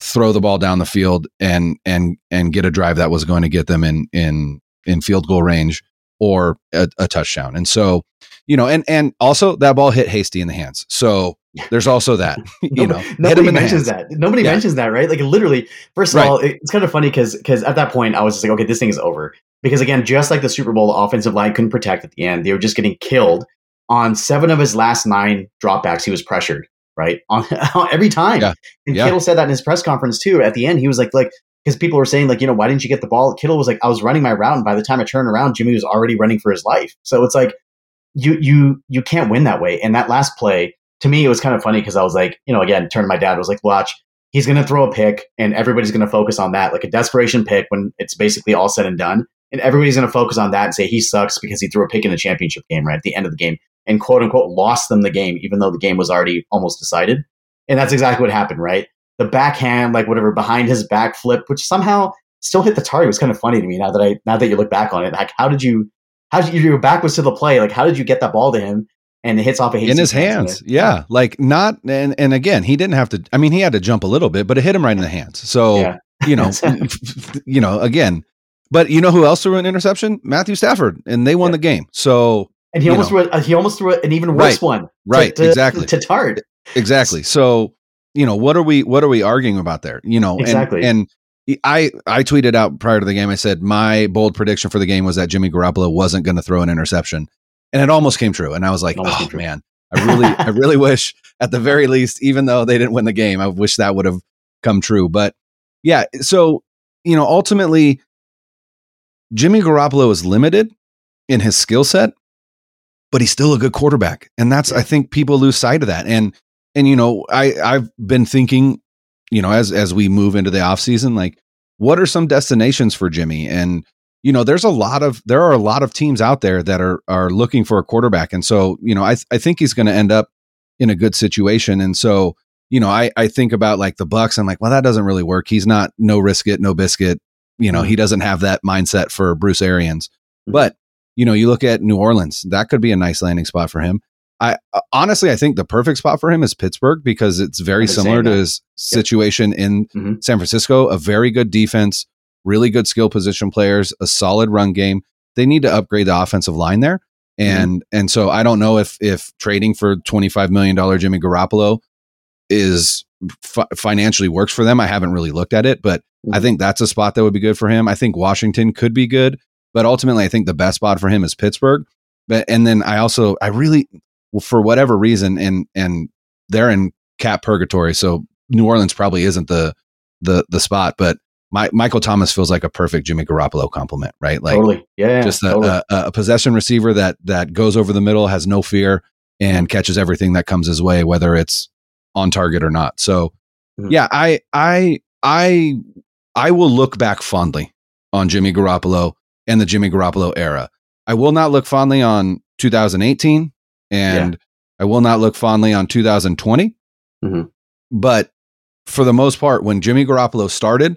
throw the ball down the field and and and get a drive that was going to get them in in in field goal range or a, a touchdown. And so, you know, and and also that ball hit Hasty in the hands. So there's also that. *laughs* You know, nobody mentions that. Nobody yeah. mentions that, right? Like literally. First of right. all, it's kind of funny because because at that point I was just like, okay, this thing is over. Because again, just like the Super Bowl, the offensive line couldn't protect at the end. They were just getting killed on seven of his last nine dropbacks. He was pressured right? *laughs* On, every time. Yeah. And yeah. Kittle said that in his press conference too. At the end, he was like, like, because people were saying, like, you know, why didn't you get the ball? Kittle was like, I was running my route, and by the time I turned around, Jimmy was already running for his life. So it's like you you you can't win that way. And that last play, to me, it was kind of funny because I was like, you know, again, turned to my dad was like, watch, he's gonna throw a pick, and everybody's gonna focus on that, like a desperation pick when it's basically all said and done. And everybody's going to focus on that and say he sucks because he threw a pick in the championship game, right? At the end of the game and quote unquote lost them the game, even though the game was already almost decided. And that's exactly what happened, right? The backhand, like whatever, behind his back flip, which somehow still hit the target was kind of funny to me now that I now that you look back on it. Like, how did you how did you your back was to the play? Like, how did you get that ball to him? And it hits off of in his hands. Yeah. Like not and and again, he didn't have to I mean, he had to jump a little bit, but it hit him right in the hands. So yeah. you know, *laughs* you know, again. But you know who else threw an interception? Matthew Stafford, and they won yeah. the game. So and he almost know, threw a, he almost threw an even worse right, one. Right, to, exactly. To Tartt. Exactly. So, you know, what are we what are we arguing about there? You know, exactly. And, and I I tweeted out prior to the game. I said my bold prediction for the game was that Jimmy Garoppolo wasn't going to throw an interception, and it almost came true. And I was like, oh man, I really I *laughs* really wish at the very least, even though they didn't win the game, I wish that would have come true. But yeah, so you know, ultimately, Jimmy Garoppolo is limited in his skill set, but he's still a good quarterback. And that's, I think people lose sight of that. And, and, you know, I, I've been thinking, you know, as, as we move into the offseason, like, what are some destinations for Jimmy? And, you know, there's a lot of, there are a lot of teams out there that are, are looking for a quarterback. And so, you know, I, I think he's going to end up in a good situation. And so, you know, I, I think about like the Bucs. I'm like, well, that doesn't really work. He's not no risk it, no biscuit. You know, mm-hmm. he doesn't have that mindset for Bruce Arians. Mm-hmm. But you know, you look at New Orleans, that could be a nice landing spot for him. I uh, honestly, I think the perfect spot for him is Pittsburgh because it's very similar to his situation yep. in mm-hmm. San Francisco. A very good defense, really good skill position players, a solid run game. They need to upgrade the offensive line there, mm-hmm. and mm-hmm. and so I don't know if if trading for twenty five million dollar Jimmy Garoppolo is f- financially works for them. I haven't really looked at it, but mm-hmm. I think that's a spot that would be good for him. I think Washington could be good. But ultimately, I think the best spot for him is Pittsburgh. But and then I also I really well, for whatever reason and and they're in cap purgatory, so New Orleans probably isn't the the the spot. But my, Michael Thomas feels like a perfect Jimmy Garoppolo compliment, right? Like totally, yeah, just a, totally. a, a possession receiver that that goes over the middle, has no fear, and catches everything that comes his way, whether it's on target or not. So, mm-hmm. yeah, I I I I will look back fondly on Jimmy Garoppolo and the Jimmy Garoppolo era. I will not look fondly on 2018 and yeah. I will not look fondly on 2020. Mm-hmm. But for the most part, when Jimmy Garoppolo started,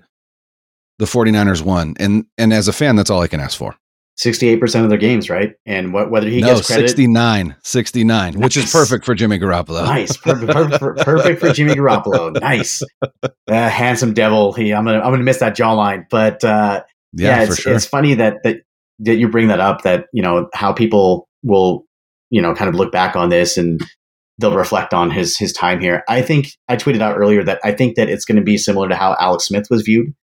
the 49ers won. And and as a fan, that's all I can ask for. 68% of their games, right? And what, whether he no, gets credit 69, 69, nice. which is perfect for Jimmy Garoppolo. Nice. Perfect, perfect, perfect for Jimmy Garoppolo. Nice. *laughs* Uh, handsome devil. He I'm going to I'm going to miss that jawline, but uh, yeah, yeah it's, sure. it's funny that, that that you bring that up. That you know how people will you know kind of look back on this and they'll reflect on his his time here. I think I tweeted out earlier that I think that it's going to be similar to how Alex Smith was viewed,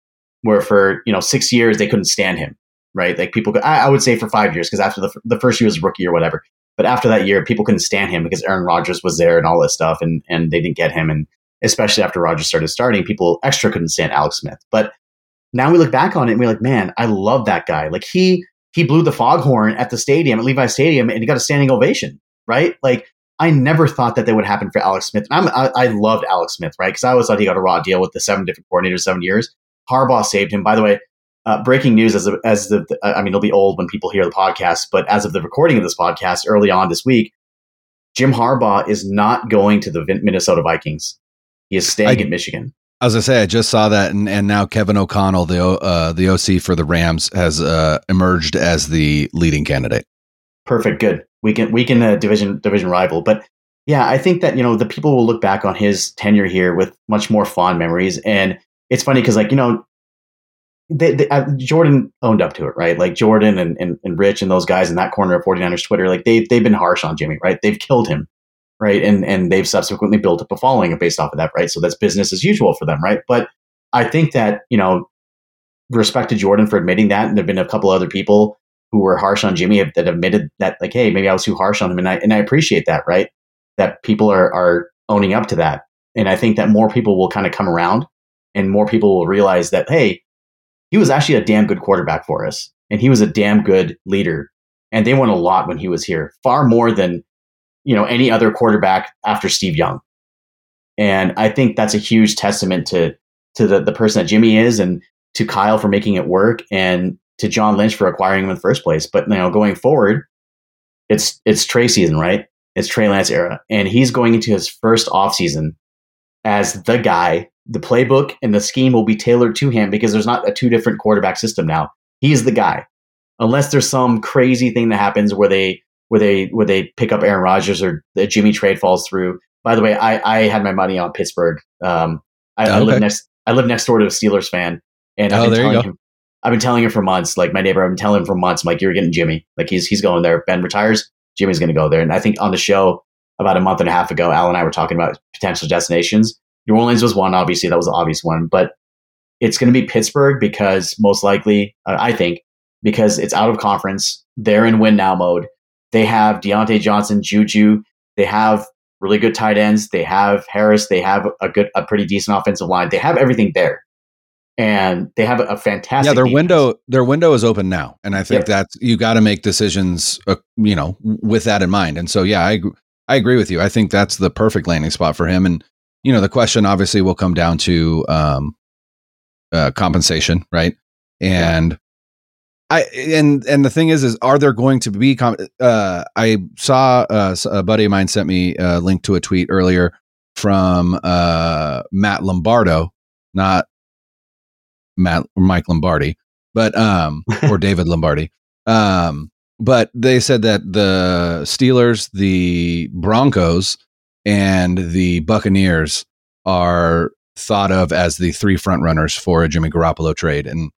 where for you know six years they couldn't stand him, right? Like people, could, I, I would say for five years because after the the first year was rookie or whatever, but after that year people couldn't stand him because Aaron Rodgers was there and all this stuff, and and they didn't get him, and especially after Rodgers started starting, people extra couldn't stand Alex Smith, but now we look back on it and we're like, man, I love that guy. Like he he blew the foghorn at the stadium at Levi Stadium and he got a standing ovation, right? Like I never thought that that would happen for Alex Smith. I'm, I, I loved Alex Smith, right? Because I always thought he got a raw deal with the seven different coordinators, seven years. Harbaugh saved him. By the way, uh, breaking news as of, as the I mean it'll be old when people hear the podcast, but as of the recording of this podcast early on this week, Jim Harbaugh is not going to the Minnesota Vikings. He is staying I, at Michigan. As I say, I just saw that, and, and now Kevin O'Connell, the uh, the OC for the Rams, has uh, emerged as the leading candidate. Perfect, good. We can we can uh, division division rival, but yeah, I think that you know the people will look back on his tenure here with much more fond memories, and it's funny because like you know, they, they, uh, Jordan owned up to it, right? Like Jordan and, and and Rich and those guys in that corner of 49ers Twitter, like they they've been harsh on Jimmy, right? They've killed him right? And and they've subsequently built up a following based off of that, right? So that's business as usual for them, right? But I think that you know, respect to Jordan for admitting that, and there've been a couple other people who were harsh on Jimmy that admitted that, like, hey, maybe I was too harsh on him, and I and I appreciate that, right? That people are are owning up to that, and I think that more people will kind of come around, and more people will realize that, hey, he was actually a damn good quarterback for us, and he was a damn good leader, and they won a lot when he was here, far more than you know any other quarterback after Steve Young. And I think that's a huge testament to to the, the person that Jimmy is and to Kyle for making it work and to John Lynch for acquiring him in the first place. But you going forward, it's it's Trey season, right? It's Trey Lance era. And he's going into his first offseason as the guy. The playbook and the scheme will be tailored to him because there's not a two different quarterback system now. He's the guy. Unless there's some crazy thing that happens where they where they where they pick up Aaron Rodgers or the Jimmy trade falls through. By the way, I, I had my money on Pittsburgh. Um, I, okay. I live next I live next door to a Steelers fan, and I've oh, been telling him I've been telling him for months. Like my neighbor, I've been telling him for months. I'm like, you're getting Jimmy. Like he's he's going there. Ben retires. Jimmy's going to go there. And I think on the show about a month and a half ago, Al and I were talking about potential destinations. New Orleans was one, obviously, that was the obvious one, but it's going to be Pittsburgh because most likely, uh, I think, because it's out of conference. They're in win now mode. They have Diontae Johnson, Juju. They have really good tight ends. They have Harris. They have a good, a pretty decent offensive line. They have everything there, and they have a, fantastic. Yeah, their defense. window, their window is open now, and I think yep. that's you got to make decisions, uh, you know, with that in mind. And so, yeah, I I agree with you. I think that's the perfect landing spot for him. And you know, the question obviously will come down to um, uh, compensation, right? And yeah. I and and the thing is, is are there going to be? Com- uh, I saw uh, a buddy of mine sent me a link to a tweet earlier from uh, Matt Lombardo, not Matt or Mike Lombardi, but um, *laughs* or David Lombardi. Um, but they said that the Steelers, the Broncos, and the Buccaneers are thought of as the three front runners for a Jimmy Garoppolo trade. And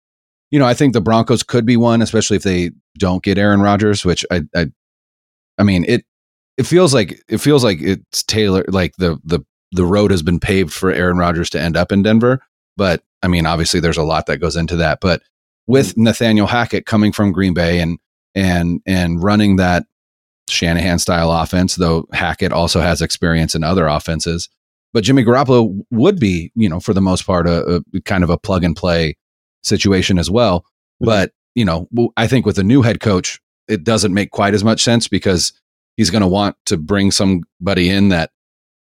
you know, I think the Broncos could be one, especially if they don't get Aaron Rodgers, which I, I, I mean, it, it feels like it feels like it's Taylor, like the the the road has been paved for Aaron Rodgers to end up in Denver. But I mean, obviously, there's a lot that goes into that. But with. Nathaniel Hackett coming from Green Bay and and and running that Shanahan style offense, though Hackett also has experience in other offenses. But Jimmy Garoppolo would be, you know, for the most part, a, a kind of a plug and play situation as well. Mm-hmm. But, you know, I think with a new head coach, it doesn't make quite as much sense because he's going to want to bring somebody in that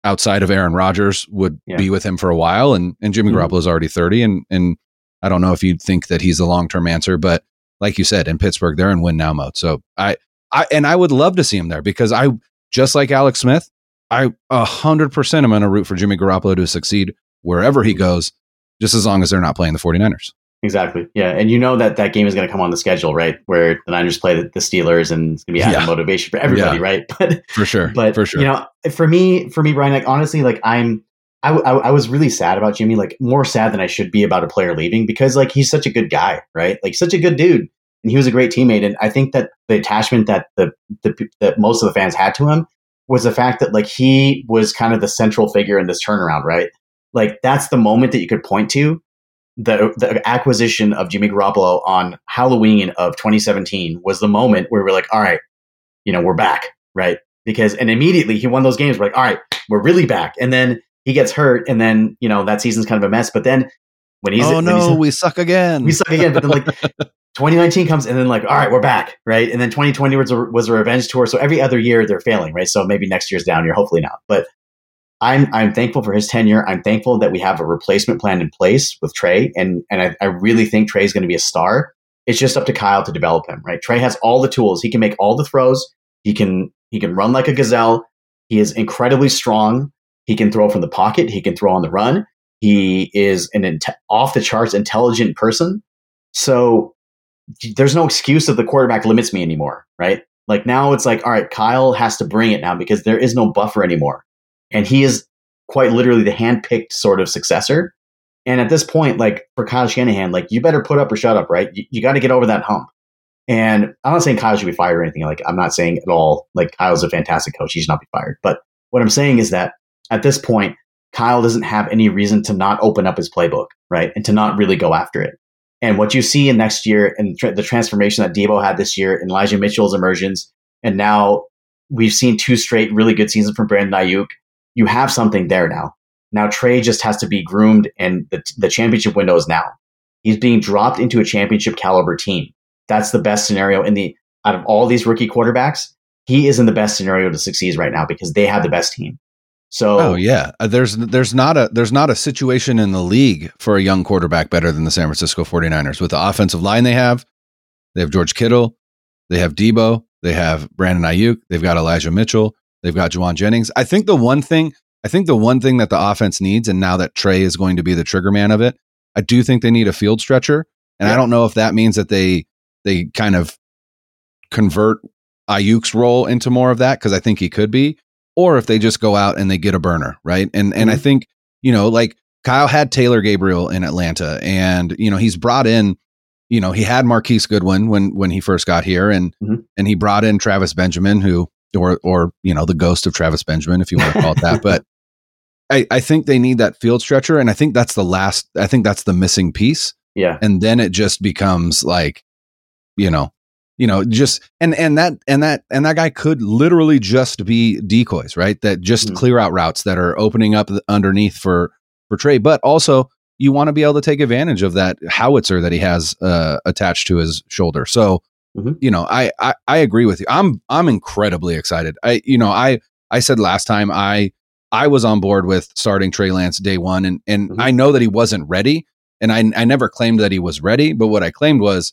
outside of Aaron Rodgers would yeah. be with him for a while. And, and Jimmy mm-hmm. Garoppolo is already 30. And, and I don't know if you'd think that he's a long term answer, but like you said, in Pittsburgh, they're in win now mode. So I, I, and I would love to see him there because I, just like Alex Smith, I a hundred percent am going to root for Jimmy Garoppolo to succeed wherever he goes, just as long as they're not playing the 49ers. Exactly. Yeah. And you know that that game is going to come on the schedule, right? Where the Niners play the, the Steelers and it's going to be yeah. motivation for everybody, yeah. right? *laughs* But for sure. But for sure. You know, for me, for me, Brian, like honestly, like I'm, I, I, I was really sad about Jimmy, like more sad than I should be about a player leaving because like he's such a good guy, right? Like such a good dude. And he was a great teammate. And I think that the attachment that the, the that most of the fans had to him was the fact that like he was kind of the central figure in this turnaround, right? Like that's the moment that you could point to. The the acquisition of Jimmy Garoppolo on Halloween of 2017 was the moment where we're like, all right, you know, we're back, right? Because and immediately he won those games. We're like, all right, we're really back. And then he gets hurt, and then you know that season's kind of a mess. But then when he's oh no, he's, we suck again. We suck again. But then like *laughs* 2019 comes and then like, all right, we're back, right? And then 2020 was a, was a revenge tour. So every other year they're failing, right? So maybe next year's down year, hopefully not. But I'm I'm thankful for his tenure. I'm thankful that we have a replacement plan in place with Trey, and and I, I really think Trey is going to be a star. It's just up to Kyle to develop him, right? Trey has all the tools. He can make all the throws. He can he can run like a gazelle. He is incredibly strong. He can throw from the pocket. He can throw on the run. He is an in- off the charts intelligent person. So there's no excuse that the quarterback limits me anymore, right? Like now it's like, all right, Kyle has to bring it now because there is no buffer anymore. And he is quite literally the handpicked sort of successor. And at this point, like for Kyle Shanahan, like you better put up or shut up, right? You, you got to get over that hump. And I'm not saying Kyle should be fired or anything. Like I'm not saying at all, like Kyle's a fantastic coach. He should not be fired. But what I'm saying is that at this point, Kyle doesn't have any reason to not open up his playbook, right? And to not really go after it. And what you see in next year and the transformation that Deebo had this year and Elijah Mitchell's emergence, and now we've seen two straight really good seasons from Brandon Aiyuk. You have something there now. Now Trey just has to be groomed, and the, the championship window is now. He's being dropped into a championship caliber team. That's the best scenario in the out of all these rookie quarterbacks. He is in the best scenario to succeed right now because they have the best team. So Oh yeah, uh, there's there's not a there's not a situation in the league for a young quarterback better than the San Francisco 49ers with the offensive line they have. They have George Kittle, they have Deebo, they have Brandon Aiyuk, they've got Elijah Mitchell, they've got Jauan Jennings. I think the one thing I think the one thing that the offense needs and now that Trey is going to be the trigger man of it, I do think they need a field stretcher. And yeah. I don't know if that means that they they kind of convert Aiyuk's role into more of that because I think he could be or if they just go out and they get a burner, right? And and mm-hmm. I think you know, like Kyle had Taylor Gabriel in Atlanta, and you know he's brought in, you know, he had Marquise Goodwin when when he first got here, and mm-hmm. and he brought in Travis Benjamin, who or or you know the ghost of Travis Benjamin, if you want to call it that. But *laughs* I, I think they need that field stretcher, and I think that's the last. I think that's the missing piece. Yeah, and then it just becomes like, you know, you know, just and and that and that and that guy could literally just be decoys, right? That just mm-hmm. clear out routes that are opening up underneath for for Trey, but also you want to be able to take advantage of that howitzer that he has uh, attached to his shoulder. So, mm-hmm. you know, I, I I agree with you. I'm I'm incredibly excited. I you know I I said last time I I was on board with starting Trey Lance day one, and and mm-hmm. I know that he wasn't ready, and I I never claimed that he was ready, but what I claimed was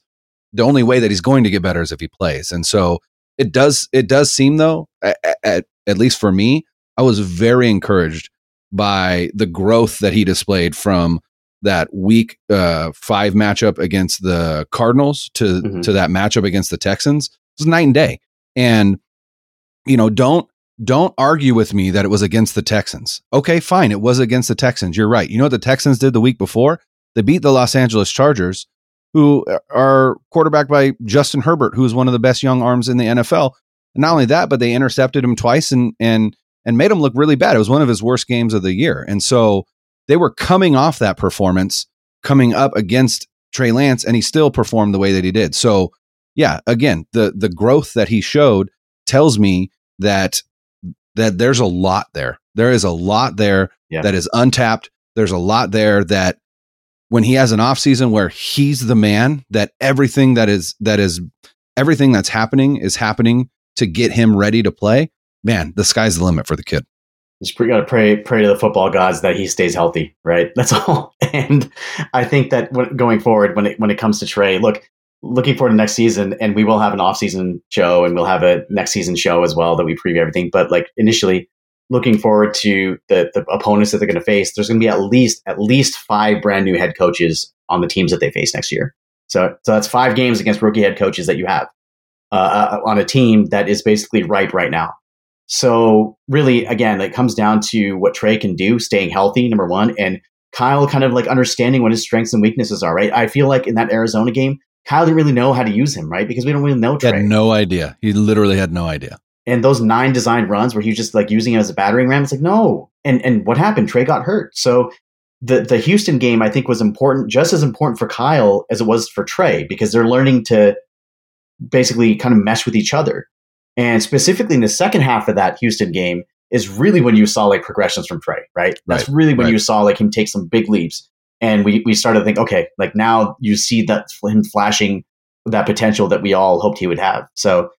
the only way that he's going to get better is if he plays, and so it does it does seem though at, at, least for me, I was very encouraged by the growth that he displayed from that week uh, five matchup against the Cardinals to mm-hmm. to that matchup against the Texans. It was night and day. And you know, don't don't argue with me that it was against the Texans. Okay, fine, it was against the Texans. You're right. You know what the Texans did the week before? They beat the Los Angeles Chargers, who are quarterbacked by Justin Herbert, who is one of the best young arms in the NFL. And not only that, but they intercepted him twice and and and made him look really bad. It was one of his worst games of the year. And so they were coming off that performance, coming up against Trey Lance, and he still performed the way that he did. So, yeah, again, the the growth that he showed tells me that that there's a lot there. There is a lot there yeah. that is untapped. There's a lot there that when he has an off season where he's the man, that everything that is that is everything that's happening is happening to get him ready to play. Man, the sky's the limit for the kid just got to pray pray to the football gods that he stays healthy, right? *laughs* That's all. And I think that going forward, when it when it comes to Trey, look, looking forward to next season, and we will have an off season show, and we'll have a next season show as well that we preview everything. But like initially, looking forward to the the opponents that they're going to face. There's going to be at least at least five brand new head coaches on the teams that they face next year. So so that's five games against rookie head coaches that you have uh, uh on a team that is basically ripe right now. So really, again, it comes down to what Trey can do, staying healthy, number one, and Kyle kind of like understanding what his strengths and weaknesses are, right? I feel like in that Arizona game, Kyle didn't really know how to use him, right? Because we don't really know Trey. He had no idea. He literally had no idea. And those nine designed runs where he was just like using it as a battering ram, it's like, no. And and what happened? Trey got hurt. So the the Houston game I think was important, just as important for Kyle as it was for Trey, because they're learning to basically kind of mesh with each other. And specifically in the second half of that Houston game is really when you saw like progressions from Trey, right? That's right, really when right. you saw like him take some big leaps. And we, we started to think, okay, like now you see that him flashing that potential that we all hoped he would have. So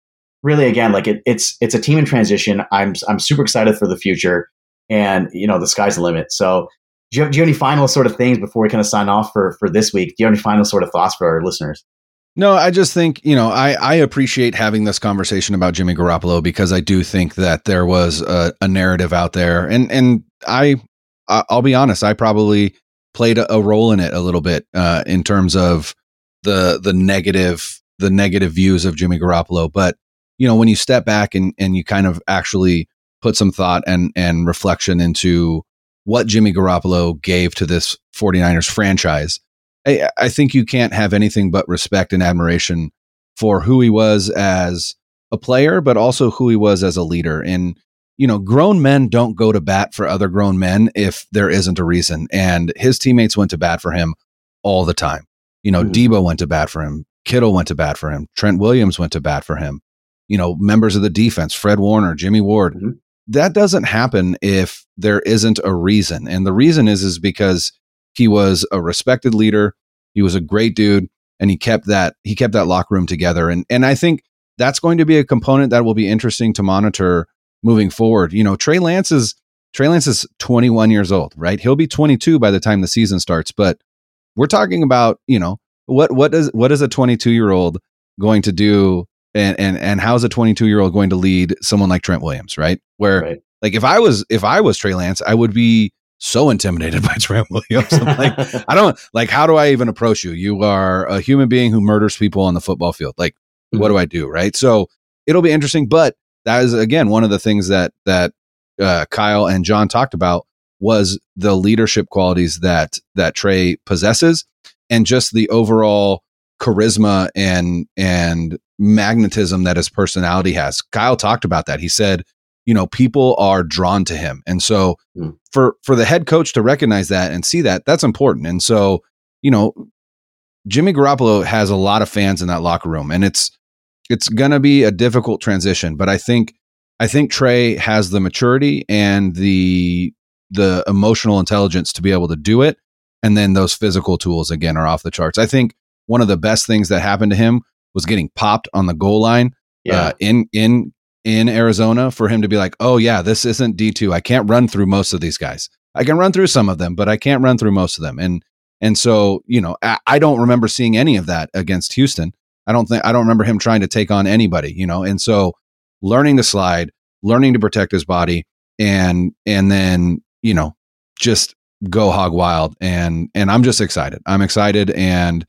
really again, like it, it's it's a team in transition. I'm I'm super excited for the future and you know the sky's the limit. So do you, have, do you have any final sort of things before we kind of sign off for for this week? Do you have any final sort of thoughts for our listeners? No, I just think, you know, I, I appreciate having this conversation about Jimmy Garoppolo because I do think that there was a, a narrative out there. And, and I, I'll be honest, I probably played a, role in it a little bit uh, in terms of the, the negative, the negative views of Jimmy Garoppolo. But, you know, when you step back and, and you kind of actually put some thought and, and reflection into what Jimmy Garoppolo gave to this 49ers franchise, I, I think you can't have anything but respect and admiration for who he was as a player, but also who he was as a leader. And, you know, grown men don't go to bat for other grown men if there isn't a reason. And his teammates went to bat for him all the time. You know, mm-hmm. Deebo went to bat for him. Kittle went to bat for him. Trent Williams went to bat for him. You know, members of the defense, Fred Warner, Jimmy Ward. Mm-hmm. That doesn't happen if there isn't a reason. And the reason is is because he was a respected leader. He was a great dude, and he kept that he kept that locker room together. And and I think that's going to be a component that will be interesting to monitor moving forward. You know, Trey Lance is Trey Lance is 21 years old, right? He'll be 22 by the time the season starts, but we're talking about, you know, what what is what is a 22 year old going to do and and and how's a 22 year old going to lead someone like Trent Williams, right? Where right. like if I was if I was Trey Lance, I would be so intimidated *laughs* by Trent Williams. I'm like, *laughs* I don't like, how do I even approach you? You are a human being who murders people on the football field. Like, mm-hmm. what do I do? Right. So it'll be interesting. But that is, again, one of the things that, that, uh, Kyle and John talked about was the leadership qualities that, that Trey possesses and just the overall charisma and and magnetism that his personality has. Kyle talked about that. He said, you know, people are drawn to him. And so mm. for for the head coach to recognize that and see that, that's important. And so, you know, Jimmy Garoppolo has a lot of fans in that locker room and it's it's going to be a difficult transition, but I think I think Trey has the maturity and the the emotional intelligence to be able to do it and then those physical tools again are off the charts. I think one of the best things that happened to him was getting popped on the goal line yeah. uh, in in in Arizona for him to be like, "Oh yeah, this isn't D2. I can't run through most of these guys. I can run through some of them, but I can't run through most of them." And and so, you know, I, I don't remember seeing any of that against Houston. I don't think I don't remember him trying to take on anybody, you know. And so learning to slide, learning to protect his body and and then, you know, just go hog wild and and I'm just excited. I'm excited and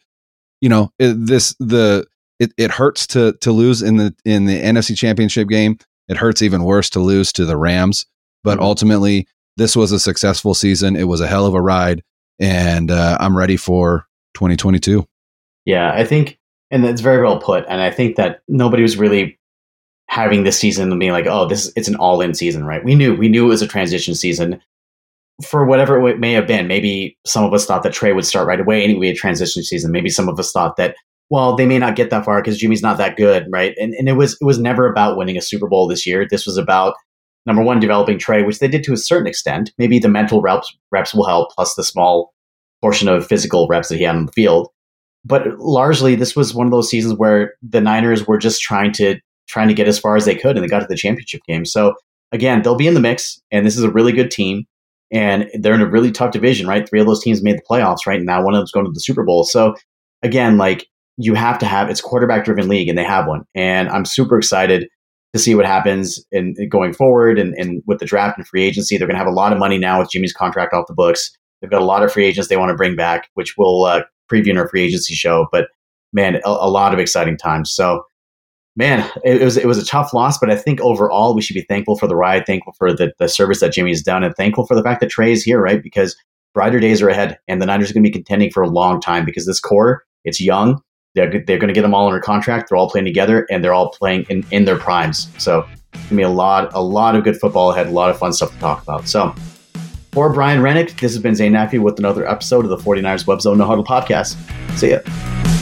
you know, it, this the it, it hurts to to lose in the in the NFC Championship game. It hurts even worse to lose to the Rams, but mm-hmm. ultimately this was a successful season. It was a hell of a ride and uh, I'm ready for 2022. Yeah, I think and that's very well put and I think that nobody was really having this season and being like, "Oh, this it's an all-in season," right? We knew we knew it was a transition season for whatever it may have been, maybe some of us thought that Trey would start right away anyway, a transition season. Maybe some of us thought that, well, they may not get that far because Jimmy's not that good, right? And and it was it was never about winning a Super Bowl this year. This was about number one, developing Trey, which they did to a certain extent. Maybe the mental reps reps will help, plus the small portion of physical reps that he had on the field. But largely, this was one of those seasons where the Niners were just trying to trying to get as far as they could, and they got to the championship game. So again, they'll be in the mix, and this is a really good team and they're in a really tough division, right? Three of those teams made the playoffs, right? And now one of them's going to the Super Bowl. So again, like you have to have it's quarterback driven league, and they have one. And I'm super excited to see what happens in, in going forward and, and with the draft and free agency. They're going to have a lot of money now with Jimmy's contract off the books. They've got a lot of free agents they want to bring back, which we'll uh, preview in our free agency show. But man, a, a lot of exciting times. So man, it, was it was a tough loss, but I think overall we should be thankful for the ride, thankful for the, the service that Jimmy's done, and thankful for the fact that Trey is here, right? Because brighter days are ahead, and the Niners are going to be contending for a long time because this core, it's young. They're, they're going to get them all under contract. They're all playing together, and they're all playing in, in their primes. So it's going to be a lot a lot of good football ahead, a lot of fun stuff to talk about. So for Brian Rennick, this has been Zane Naffy with another episode of the 49ers Web Zone No Huddle podcast. See ya.